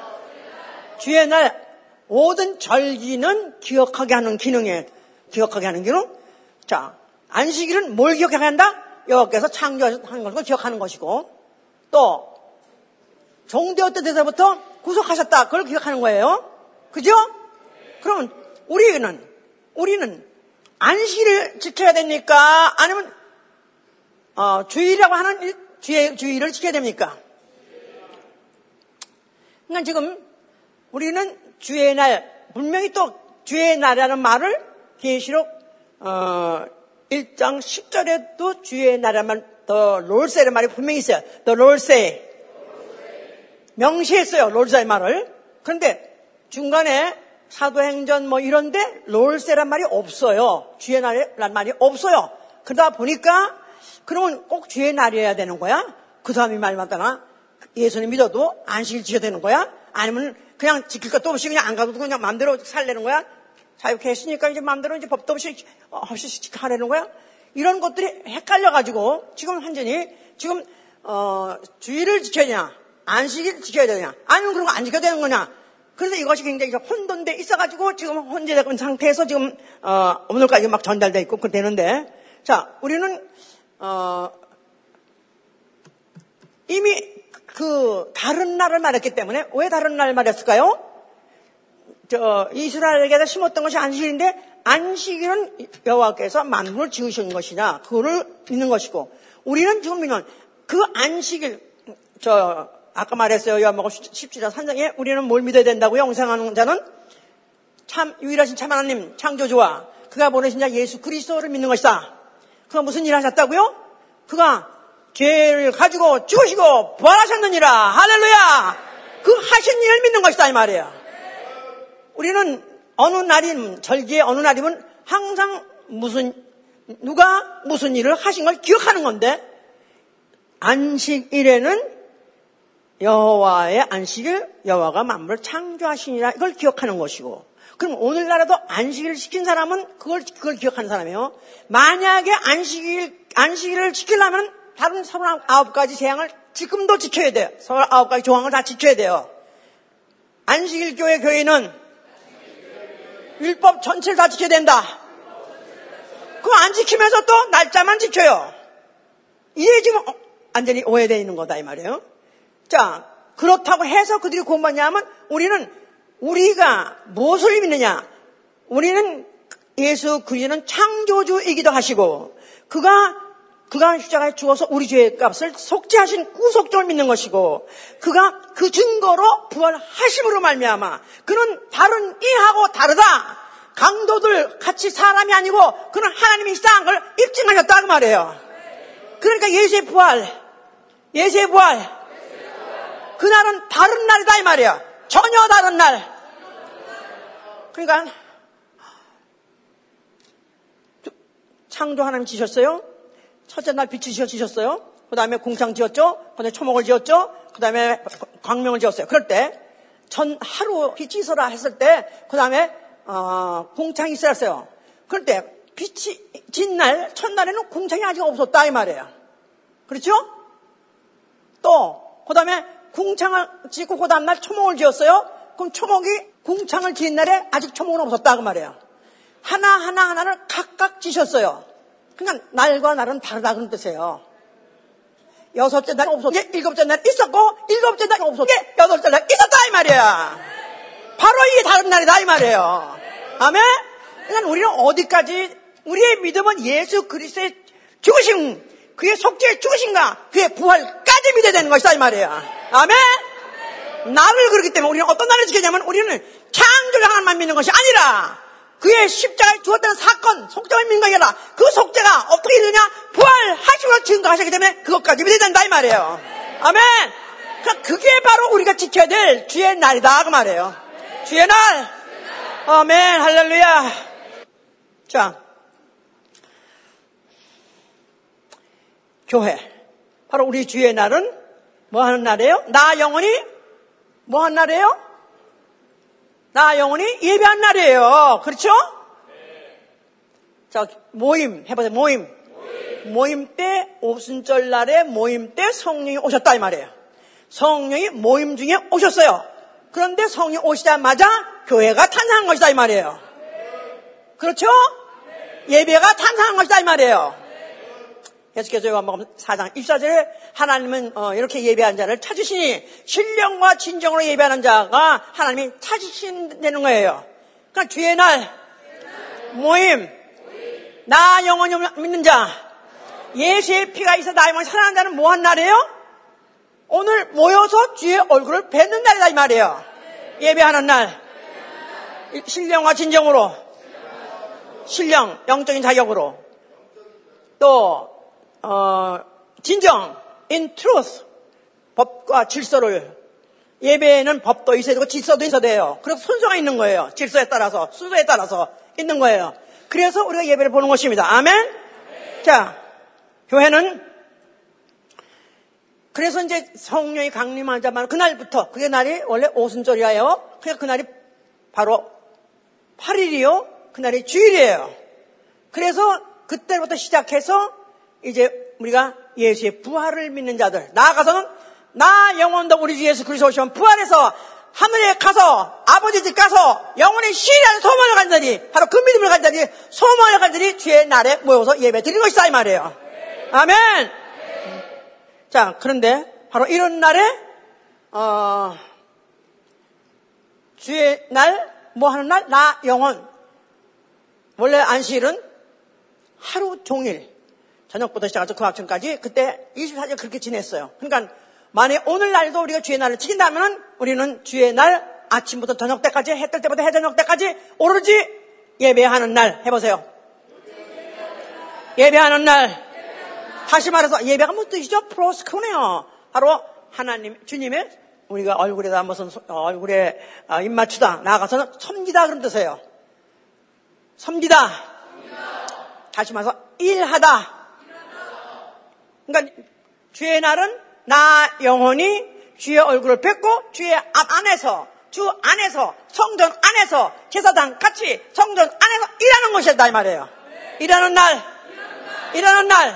주의 날 모든 절기는 기억하게 하는 기능에 기억하게 하는 기능. 자, 안식일은 뭘 기억하게 한다? 여호와께서 창조하는 것을 기억하는 것이고 또 종되었던 데서부터 구속하셨다. 그걸 기억하는 거예요. 그죠? 그러면 우리는 우리는 안식일을 지켜야 됩니까? 아니면 어, 주일이라고 하는 주의, 주일을 지켜야 됩니까? 그러니까 지금 우리는 주의 날 분명히 또 주의 날이라는 말을 계시록 어, 1장 10절에도 주의 날이라는 더 롤세라는 말이 분명히 있어요. 더 롤세 명시했어요. 롤세의 말을. 그런데 중간에 사도행전 뭐 이런데 롤세란 말이 없어요. 주의 날이란 말이 없어요. 그러다 보니까 그러면 꼭 주의 날이어야 되는 거야? 그 다음에 말 맞다나 예수님 믿어도 안식일 지켜야 되는 거야? 아니면 그냥 지킬 것도 없이 그냥 안 가도 그냥 마음대로 살려는 거야? 자유했으니까 이제 마음대로 이제 법도 없이 어, 없이 하려는 거야? 이런 것들이 헷갈려가지고 지금 완전히 지금 어, 주의를 지켜야 되냐? 안식일 지켜야 되냐? 아니면 그런 거 안 지켜야 되는 거냐? 그래서 이것이 굉장히 혼돈돼 있어가지고 지금 혼재된 상태에서 지금 어, 오늘까지 막 전달돼 있고 그 되는데 자 우리는 어, 이미 그 다른 날을 말했기 때문에 왜 다른 날 말했을까요? 저 이스라엘에게 심었던 것이 안식일인데 안식일은 여호와께서 만물을 지으신 것이냐 그거를 믿는 것이고 우리는 지금 믿는 그 안식일 저 아까 말했어요. 요한복음 17장 3장에 우리는 뭘 믿어야 된다고요? 영생하는 자는 참 유일하신 참 하나님 창조주와 그가 보내신 자 예수 그리스도를 믿는 것이다. 그가 무슨 일 하셨다고요? 그가 죄를 가지고 죽으시고 부활하셨느니라. 할렐루야. 그 하신 일을 믿는 것이다 이 말이에요. 우리는 어느 날인 절기의 어느 날이면 항상 무슨 누가 무슨 일을 하신 걸 기억하는 건데 안식일에는 여호와의 안식일, 여호와가 만물을 창조하시니라 이걸 기억하는 것이고 그럼 오늘날에도 안식일을 지킨 사람은 그걸 그걸 기억하는 사람이에요. 만약에 안식일 안식일을 지키려면 다른 39가지 재앙을 지금도 지켜야 돼요. 39가지 조항을 다 지켜야 돼요. 안식일 교회 교회는 율법 전체를 다 지켜야 된다. 그거 안 지키면서 또 날짜만 지켜요. 이게 지금 완전히 오해되어 있는 거다 이 말이에요. 자, 그렇다고 해서 그들이 공부하냐면 우리는 우리가 무엇을 믿느냐? 우리는 예수 그리스도는 창조주이기도 하시고 그가 그가 십자가에 죽어서 우리 죄의 값을 속죄하신 구속종을 믿는 것이고 그가 그 증거로 부활하심으로 말미암아 그는 다른 이하고 다르다. 강도들 같이 사람이 아니고 그는 하나님이 시작한 걸 입증하셨다 그 말이에요. 그러니까 예수의 부활, 예수의 부활, 그날은 다른 날이다 이 말이야. 전혀 다른 날. 그러니까 창조 하나님 지셨어요. 첫째 날 빛이 지셨어요. 그 다음에 공창 지었죠. 그 다음에 초목을 지었죠. 그 다음에 광명을 지었어요. 그럴 때 전 하루 빛이 있어라 했을 때 그 다음에 어, 공창이 있었어요. 그럴 때 빛이 진 날 첫날에는 공창이 아직 없었다 이 말이에요. 그렇죠? 또 그 다음에 궁창을 짓고 그 다음날 초목을 지었어요. 그럼 초목이 궁창을 지은 날에 아직 초목은 없었다 그 말이에요. 하나하나 하나를 각각 지셨어요. 그러니까 날과 날은 다르다 그런 뜻이에요. 여섯째 날은 없었고 일곱째 날 있었고 일곱째 날은 없었고 여덟째 날 있었다 이 말이야. 바로 이게 다른 날이다 이 말이에요. 아멘? 그러니까 우리는 어디까지 우리의 믿음은 예수 그리스도의 죽으심 그의 속죄의 죽으신가 그의 부활까지 믿어야 되는 것이다 이 말이야. 아멘? 나를 그렇기 때문에 우리는 어떤 나를 지키냐면 우리는 창조주 하나만 믿는 것이 아니라 그의 십자가에 죽었다는 사건, 것이 아니라 그 속죄가 어떻게 되느냐? 부활하시고 증거하셨기 때문에 그것까지 믿어야 된다 이 말이에요. 아멘? 그러니까 그게 바로 우리가 지켜야 될 주의 날이다 그 말이에요. 주의 날. 아멘. 할렐루야. 자. 교회. 바로 우리 주의 날은 뭐 하는 날이에요? 나 영혼이 뭐 하는 날이에요? 나 영혼이 예배한 날이에요. 그렇죠? 자, 모임 해보세요. 모임. 모임. 모임 때 오순절 날에 모임 때 성령이 오셨다 이 말이에요. 성령이 모임 중에 오셨어요. 그런데 성령 오시자마자 교회가 탄생한 것이다 이 말이에요. 그렇죠? 예배가 탄생한 것이다 이 말이에요. 계속해서 요한복음 4장 24절에 하나님은 어, 이렇게 예배한 자를 찾으시니 신령과 진정으로 예배하는 자가 하나님이 찾으신다는 거예요. 그러니까 주의 날 모임 나 영원히 믿는 자 예수의 피가 있어 나 영원히 살아난 자는 뭐한 날이에요? 오늘 모여서 주의 얼굴을 뵙는 날이다 이 말이에요. 예배하는 날 신령과 진정으로 신령 영적인 자격으로 또 어, 진정, in truth, 법과 질서를 예배에는 법도 있어야 되고 질서도 있어야 돼요. 그래서 순서가 있는 거예요. 질서에 따라서, 순서에 따라서 있는 거예요. 그래서 우리가 예배를 보는 것입니다. 아멘? 네. 자, 교회는 그래서 이제 성령이 강림하자마자 그날부터, 그게 날이 원래 오순절이에요. 그러니까 그날이 바로 8일이요. 그날이 주일이에요. 그래서 그때부터 시작해서 이제 우리가 예수의 부활을 믿는 자들 나아가서는 나 영혼도 우리 주 예수 그리스도 오시면 부활해서 하늘에 가서 아버지 집 가서 영혼의 시라는 소망을 가진 자들이 바로 그 믿음을 가진 자들이 소망을 가진 자들이 주의 날에 모여서 예배 드리는 것이다 이 말이에요. 아멘. 자 그런데 바로 이런 날에 어, 주의 날 뭐 하는 날? 나 영혼. 원래 안식일은 하루 종일 저녁부터 시작해서 그 아침까지 그때 24일 그렇게 지냈어요. 그러니까 만약 오늘날도 우리가 주의 날을 지킨다면 우리는 주의 날 아침부터 저녁 때까지 해 뜰 때부터 해 저녁 때까지 오로지 예배하는 날 해보세요. 예배하는 날. 다시 말해서 예배가 무슨 뜻이죠? 프로스크네요. 바로 하나님, 주님의 우리가 얼굴에다 무슨 얼굴에 아, 입맞추다 나아가서는 섬기다 그런 뜻이에요. 섬기다. 다시 말해서 일하다. 그러니까 주의 날은 나 영혼이 주의 얼굴을 뵙고 주의 앞 안에서 주 안에서 성전 안에서 제사장 같이 성전 안에서 일하는 것이다 이 말이에요. 일하는 날, 일하는 날.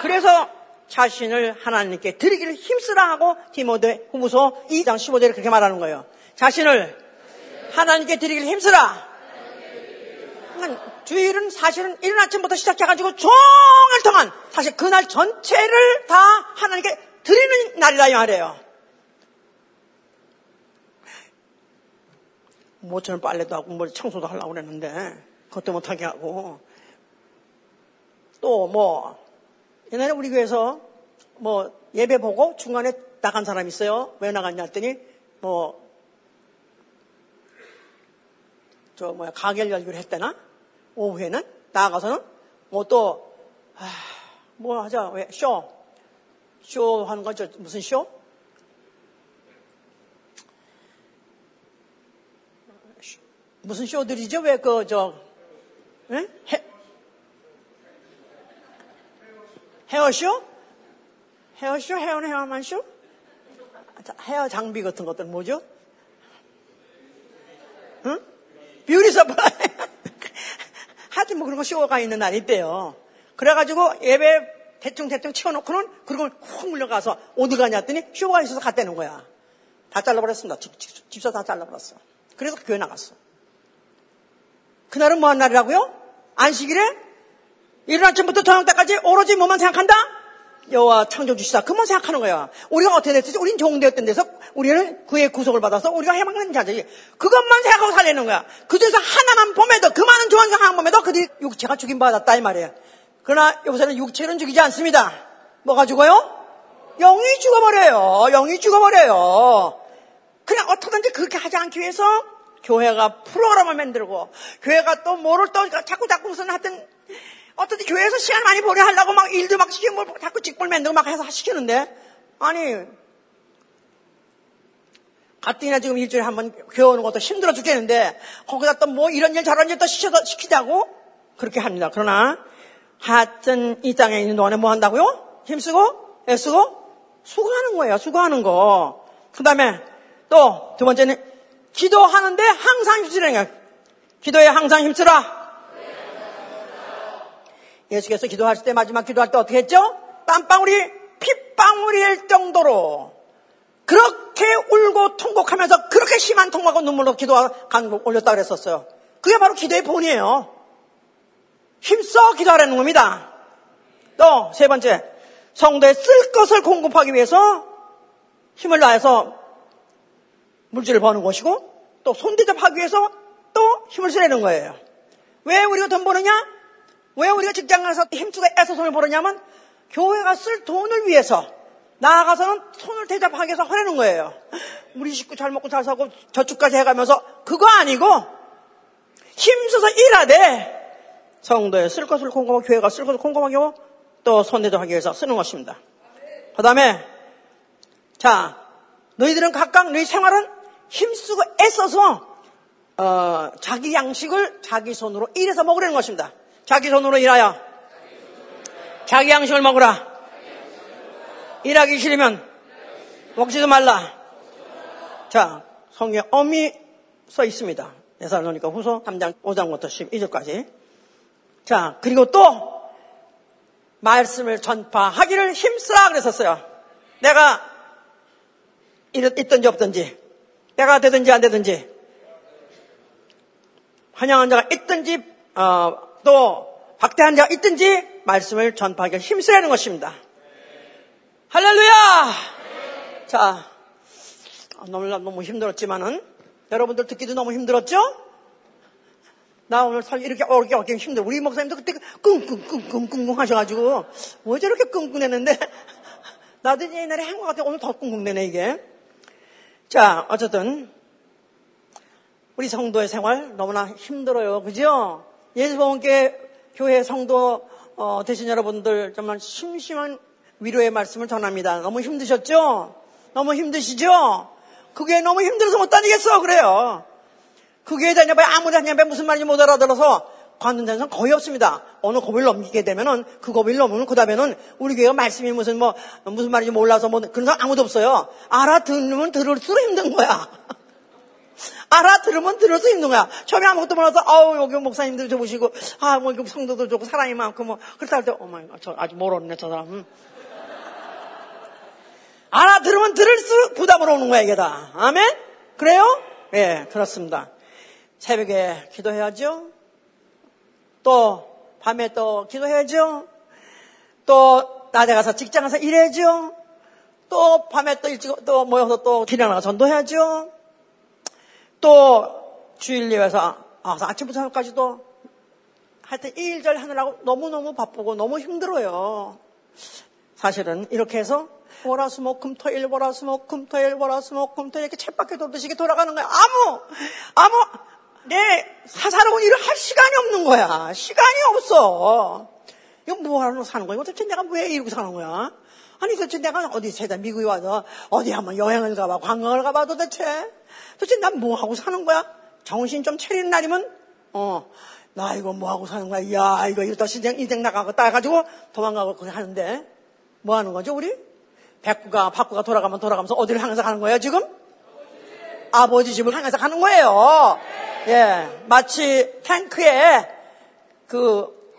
그래서 자신을 하나님께 드리기를 힘쓰라 하고 디모데 후무소 2장 15절에 그렇게 말하는 거예요. 자신을 하나님께 드리기를 힘쓰라. 그러니까 주일은 사실은 이른 아침부터 시작해가지고 종일 동안 사실 그날 전체를 다 하나님께 드리는 날이다 이 말이에요. 모처럼 빨래도 하고 뭐 청소도 하려고 그랬는데 그것도 못하게 하고 또 뭐 옛날에 우리 교회에서 뭐 예배 보고 중간에 나간 사람 있어요. 왜 나갔냐 했더니 뭐 저 뭐야 가게를 열기로 했대나 오후에는 나가서는 뭐 또, 아, 뭐 하자, 왜, 쇼. 쇼 하는 거죠. 무슨 쇼? 무슨 쇼들이죠? 왜 그, 저, 에? 해, 헤어쇼? 헤어쇼? 헤어는 헤어만 쇼? 헤어 장비 같은 것들 뭐죠? 응? beauty supply. 하여튼 뭐 그런 거 쇼가 있는 날이 있대요. 그래가지고 예배 대충 대충 치워놓고는 그걸 훅 몰려가서 어디 가냐 했더니 쇼가 있어서 갔다는 거야. 다 잘라버렸습니다. 집, 집, 집사 다 잘라버렸어. 그래서 교회 나갔어. 그날은 뭐한 날이라고요? 안식일에? 이른 아침부터 저녁 때까지 오로지 뭐만 생각한다? 여호와 창조 주시다. 그만 생각하는 거야. 우리가 어떻게 됐지? 우린 종되었던 데서 우리는 그의 구속을 받아서 우리가 해방된 자들이 그것만 생각하고 살리는 거야. 그중에서 하나만 봄에도 그 많은 조항 하나 봄에도 그들이 육체가 죽임받았다 이 말이에요. 그러나 여기서는 육체는 죽이지 않습니다. 뭐가 죽어요? 영이 죽어버려요. 영이 죽어버려요. 그냥 어떻게든지 그렇게 하지 않기 위해서 교회가 프로그램을 만들고 교회가 또 뭐를 또 자꾸 자꾸 무슨 하여튼 어떻게 교회에서 시간 많이 보내 하려고 막 일도 막 시키고 뭘 자꾸 직불 만들고 막 해서 시키는데 아니 가뜩이나 지금 일주일에 한 번 교회 오는 것도 힘들어 죽겠는데 거기다 또 뭐 이런 일 저런 일 또 시켜서 시키자고 그렇게 합니다. 그러나 하여튼 이 땅에 있는 동안에 뭐 한다고요? 힘쓰고 애쓰고 수고하는 거예요. 수고하는 거. 그 다음에 또 두 번째는 기도하는데 항상 힘쓰라는 거예요. 기도에 항상 힘쓰라. 예수께서 기도하실 때 마지막 기도할 때 어떻게 했죠? 땀방울이 핏방울일 정도로 그렇게 울고 통곡하면서 그렇게 심한 통곡하고 눈물로 기도하 간곡 올렸다 그랬었어요. 그게 바로 기도의 본이에요. 힘써 기도하라는 겁니다. 또 세 번째 성도에 쓸 것을 공급하기 위해서 힘을 다해서 물질을 버는 것이고 또 손대접하기 위해서 또 힘을 쓰려는 거예요. 왜 우리가 돈 버느냐? 왜 우리가 직장 가서 힘쓰고 애써 돈을 벌느냐면 교회가 쓸 돈을 위해서 나아가서는 손을 대접하기 위해서 하려는 거예요. 우리 식구 잘 먹고 잘 사고 저축까지 해가면서 그거 아니고 힘써서 일하되 성도에 쓸 것을 공감하고 교회가 쓸 것을 공감하고 또 손대접하기 위해서 쓰는 것입니다. 그 다음에 자 너희들은 각각 너희 생활은 힘쓰고 애써서 어, 자기 양식을 자기 손으로 일해서 먹으려는 것입니다. 자기 손으로 일하여 자기 양식을 먹으라. 일하기 싫으면 먹지도 말라. 자, 성경에 엄히 써 있습니다. 예살로니까 후서 3장 5장부터 12절까지. 자, 그리고 또 말씀을 전파하기를 힘쓰라 그랬었어요. 내가 있든지 없든지, 내가 되든지 안 되든지, 환영한 자가 있든지, 어, 또 박대한 자가 있든지 말씀을 전파하기를 힘쓰라는 것입니다. 할렐루야! 자, 너무, 너무 힘들었지만은, 여러분들 듣기도 너무 힘들었죠? 나 오늘 살 이렇게 어렵게 어렵게 힘들어. 우리 목사님도 그때 끙끙끙끙끙 하셔가지고, 뭐 저렇게 끙끙대는데, <laughs> 나도 옛날에 한 것 같아. 오늘 더 끙끙대네, 이게. 자, 어쨌든, 우리 성도의 생활 너무나 힘들어요. 그죠? 예수님께 교회 성도 어, 되신 여러분들 정말 심심한 위로의 말씀을 전합니다. 너무 힘드셨죠? 너무 힘드시죠? 그게 너무 힘들어서 못 다니겠어. 그래요. 그 교회 다녀봐야 아무리 다녀봐야 무슨 말인지 못 알아들어서 관둔 데는 거의 없습니다. 어느 고비를 넘기게 되면은 그 고비를 넘으면 그 다음에는 우리 교회가 말씀이 무슨 뭐 무슨 말인지 몰라서 뭐 그런 사람 아무도 없어요. 알아들으면 들을수록 힘든 거야. 알아들으면 들어서 힘든 거야. 처음에 아무것도 몰라서, 아우, 여기 목사님들 좋으시고, 아, 뭐, 성도도 좋고, 사람이 많고, 뭐, 그렇다 할 때, 어머, 저 아직 모르네, 저 사람. 음. 알아들으면 들을수록 부담으로 오는 거야, 이게 다. 아멘? 그래요? 예, 네, 그렇습니다. 새벽에 기도해야죠. 또, 밤에 또 기도해야죠. 또, 낮에 가서 직장 가서 일해야죠. 또, 밤에 또 일찍, 또 모여서 또 기량 나가 전도해야죠. 또 주일 예배서 아, 아침부터 저녁까지도 하여튼 일절 하느라고 너무너무 바쁘고 너무 힘들어요. 사실은 이렇게 해서 월화수목 금토일 월화수목 금토일 이렇게 챗바퀴 돌듯이 돌아가는 거야. 아무 아무 내 사사로운 일을 할 시간이 없는 거야. 시간이 없어. 이거 뭐 하러 사는 거야? 도대체 내가 왜 이러고 사는 거야? 아니 도대체 내가 어디 세다 미국에 와서 어디 한번 여행을 가봐 관광을 가봐 도대체 도대체 난 뭐 하고 사는 거야? 정신 좀 차리는 날이면, 어, 나 이거 뭐 하고 사는 거야? 야, 이거 이러다 인생, 인생 나가겠다 해가지고 도망가고 그래 하는데, 뭐 하는 거죠, 우리? 백구가, 박구가 돌아가면 돌아가면서 어디를 향해서 가는 거예요, 지금? 아버지 집을 향해서 가는 거예요. 예. 마치 탱크에 그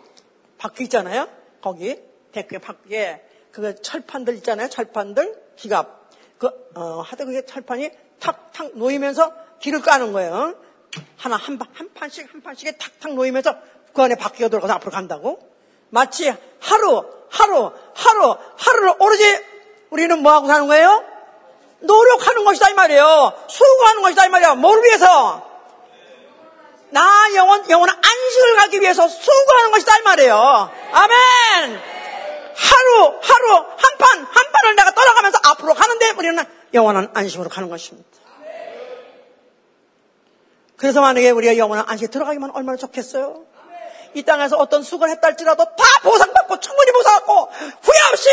바퀴 있잖아요. 거기. 탱크에 바퀴에 그 철판들 있잖아요. 철판들. 기갑. 그, 어, 하여튼 그게 철판이 탁탁 놓이면서 길을 까는 거예요. 하나 한, 한 판씩 한 판씩에 탁탁 놓이면서 그 안에 바퀴가 들어가서 앞으로 간다고. 마치 하루 하루 하루 하루를 오로지 우리는 뭐 하고 사는 거예요? 노력하는 것이다 이 말이에요. 수고하는 것이다 이 말이야. 뭘 위해서? 나 영원 영원한 안식을 가기 위해서 수고하는 것이다 이 말이에요. 아멘. 하루 하루 한 판 한 판을 내가 떠나가면서 앞으로 가는데 우리는 영원한 안식으로 가는 것입니다. 그래서 만약에 우리가 영원한 안식에 들어가기만 얼마나 좋겠어요? 이 땅에서 어떤 수고를 했다 할지라도 다 보상받고 충분히 보상받고 후회 없이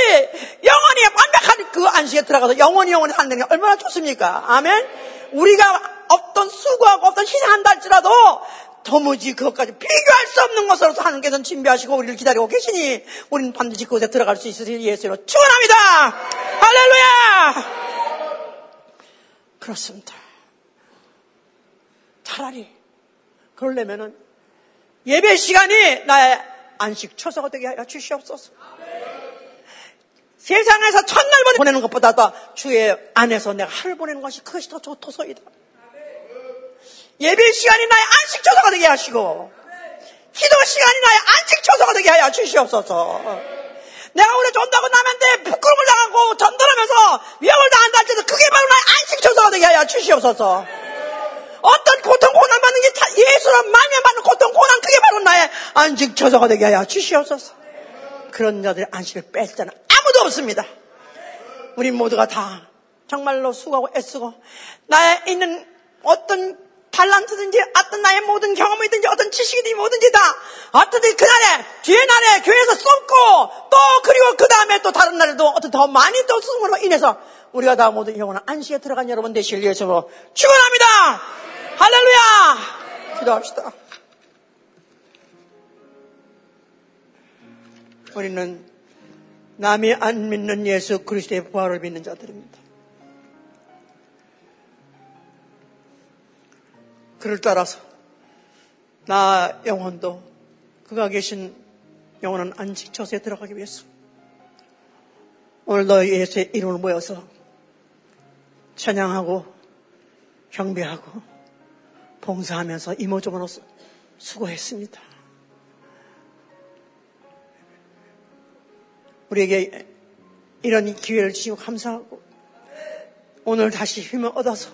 영원히 완벽한 그 안식에 들어가서 영원히 영원히 사는 게 얼마나 좋습니까? 아멘? 우리가 어떤 수고하고 어떤 희생한다 할지라도 도무지 그것까지 비교할 수 없는 것으로서 하나님께서는 준비하시고 우리를 기다리고 계시니 우리는 반드시 그곳에 들어갈 수 있으실 예수로 축원합니다. 할렐루야! 그렇습니다. 차라리 그러려면은 예배 시간이 나의 안식 처소가 되게 하여 주시옵소서. 세상에서 첫날 보내는 것보다도 주의 안에서 내가 하루 보내는 것이 그것이 더 좋토소이다. 예배 시간이 나의 안식 처소가 되게 하시고 기도 시간이 나의 안식 처소가 되게 하여 주시옵소서. 내가 오래 전다고 남한테 부끄러움을 당하고 전달하면서 위험을 당한다 할지도 그게 바로 나의 안식 처소가 되게 하여 주시옵소서. 어떤 고통, 고난 받는 게 예수로 말면 받는 고통, 고난 그게 바로 나의 안식 처소가 되게 하여 주시옵소서. 그런 자들의 안식을 뺄 자는 아무도 없습니다. 우리 모두가 다 정말로 수고하고 애쓰고 나의 있는 어떤 달란트든지 어떤 나의 모든 경험이든지 어떤 지식이든지 뭐든지 다 어떻든 그날에 뒤에 날에 교회에서 쏟고 또 그리고 그 다음에 또 다른 날에도 어떤 더 많이 또 쓰므로 인해서 우리가 다 모두 영원한 안식에 들어간 여러분 되실 예수로 축원합니다. 할렐루야. 기도합시다. 우리는 남이 안 믿는 예수 그리스도의 부활을 믿는 자들입니다. 그를 따라서 나 영혼도 그가 계신 영원한 안식 처소에 들어가기 위해서 오늘도 예수의 이름을 모여서 찬양하고 경배하고 봉사하면서 이모저모로 수고했습니다. 우리에게 이런 기회를 주시고 감사하고 오늘 다시 힘을 얻어서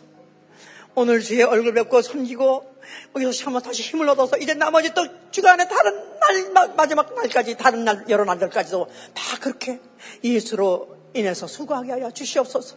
오늘 주의 얼굴 뵙고 섬기고 여기서 한번 다시 힘을 얻어서 이제 나머지 또 주간에 다른 날 마지막 날까지 다른 날 여러 날들까지도 다 그렇게 예수로 인해서 수고하게 하여 주시옵소서.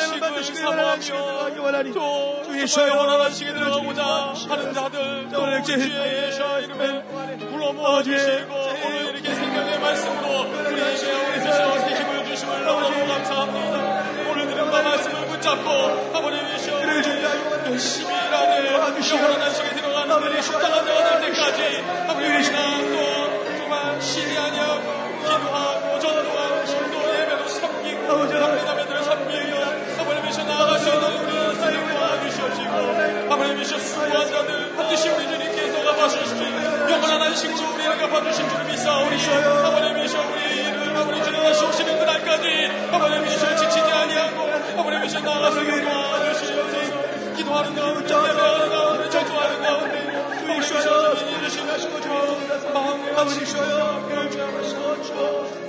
안식을 사모하며 또 주의 영원한 안식에 들어가고자 하는 자들 또 주의 예수와 이름에 불러 모아주시고 오늘 이렇게 생명의 말씀으로 우리 자신에게 힘을 주심을 너무너무 감사합니다. 오늘 들은 바 말씀을 붙잡고 아버님 이시여 열심히 일하는 영원한 안식에 들어가는 우리 합당한 자가 될 때까지 아버님 이시여 자들 반드시 우리 주님께서 갚아주시지 영원한 안식으로 우리에게 갚아주신 줄 믿사오니 아버님이시여 우리 일을 아버님 주님 하시 오시는 그날까지 아버님이시여 지치지 아니하고 수 있는 도와주시옵소서. 기도하는 가운데 예배하는 가운데 전투하는 가운데 아버님이시여 주님 이르시고 주옵소서 마음을 아버님이시여 결정하시옵소서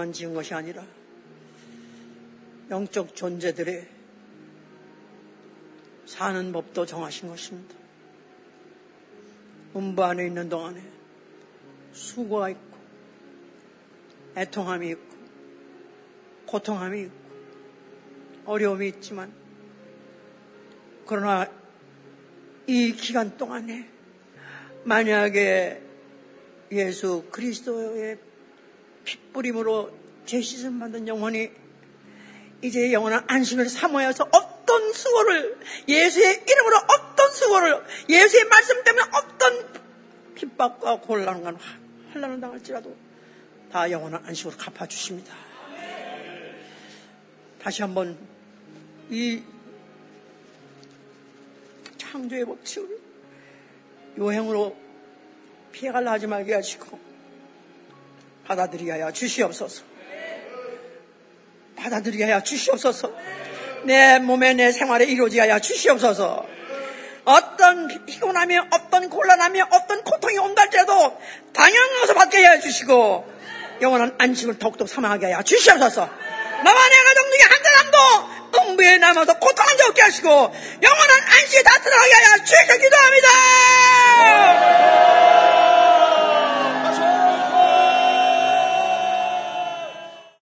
것만 지은 것이 아니라 영적 존재들의 사는 법도 정하신 것입니다. 음부 안에 있는 동안에 수고가 있고 애통함이 있고 고통함이 있고 어려움이 있지만 그러나 이 기간 동안에 만약에 예수 그리스도의 핏부림으로 죄시즌 받은 영혼이 이제 영원한 안식을 사모해서 어떤 수고를 예수의 이름으로 어떤 수고를 예수의 말씀 때문에 어떤 핍박과 곤란과 환란을 당할지라도 다 영원한 안식으로 갚아주십니다. 다시 한번 이 창조의 법칙을 요행으로 피해갈라 하지 말게 하시고 받아들이게 하여 주시옵소서. 받아들이게 하여 주시옵소서. 내 몸에 내 생활에 이루어지게 하여 주시옵소서. 어떤 피곤함이 어떤 곤란함이 어떤 고통이 온다 할지라도 당연히 서 받게 하여 주시고 영원한 안식을 더욱더 사망하게 하여 주시옵소서. 나와 내 가정 중에 한 사람도 음부에 남아서 고통한 적 없게 하시고 영원한 안식에 다 들어가게 하여 주시옵소서 기도합니다.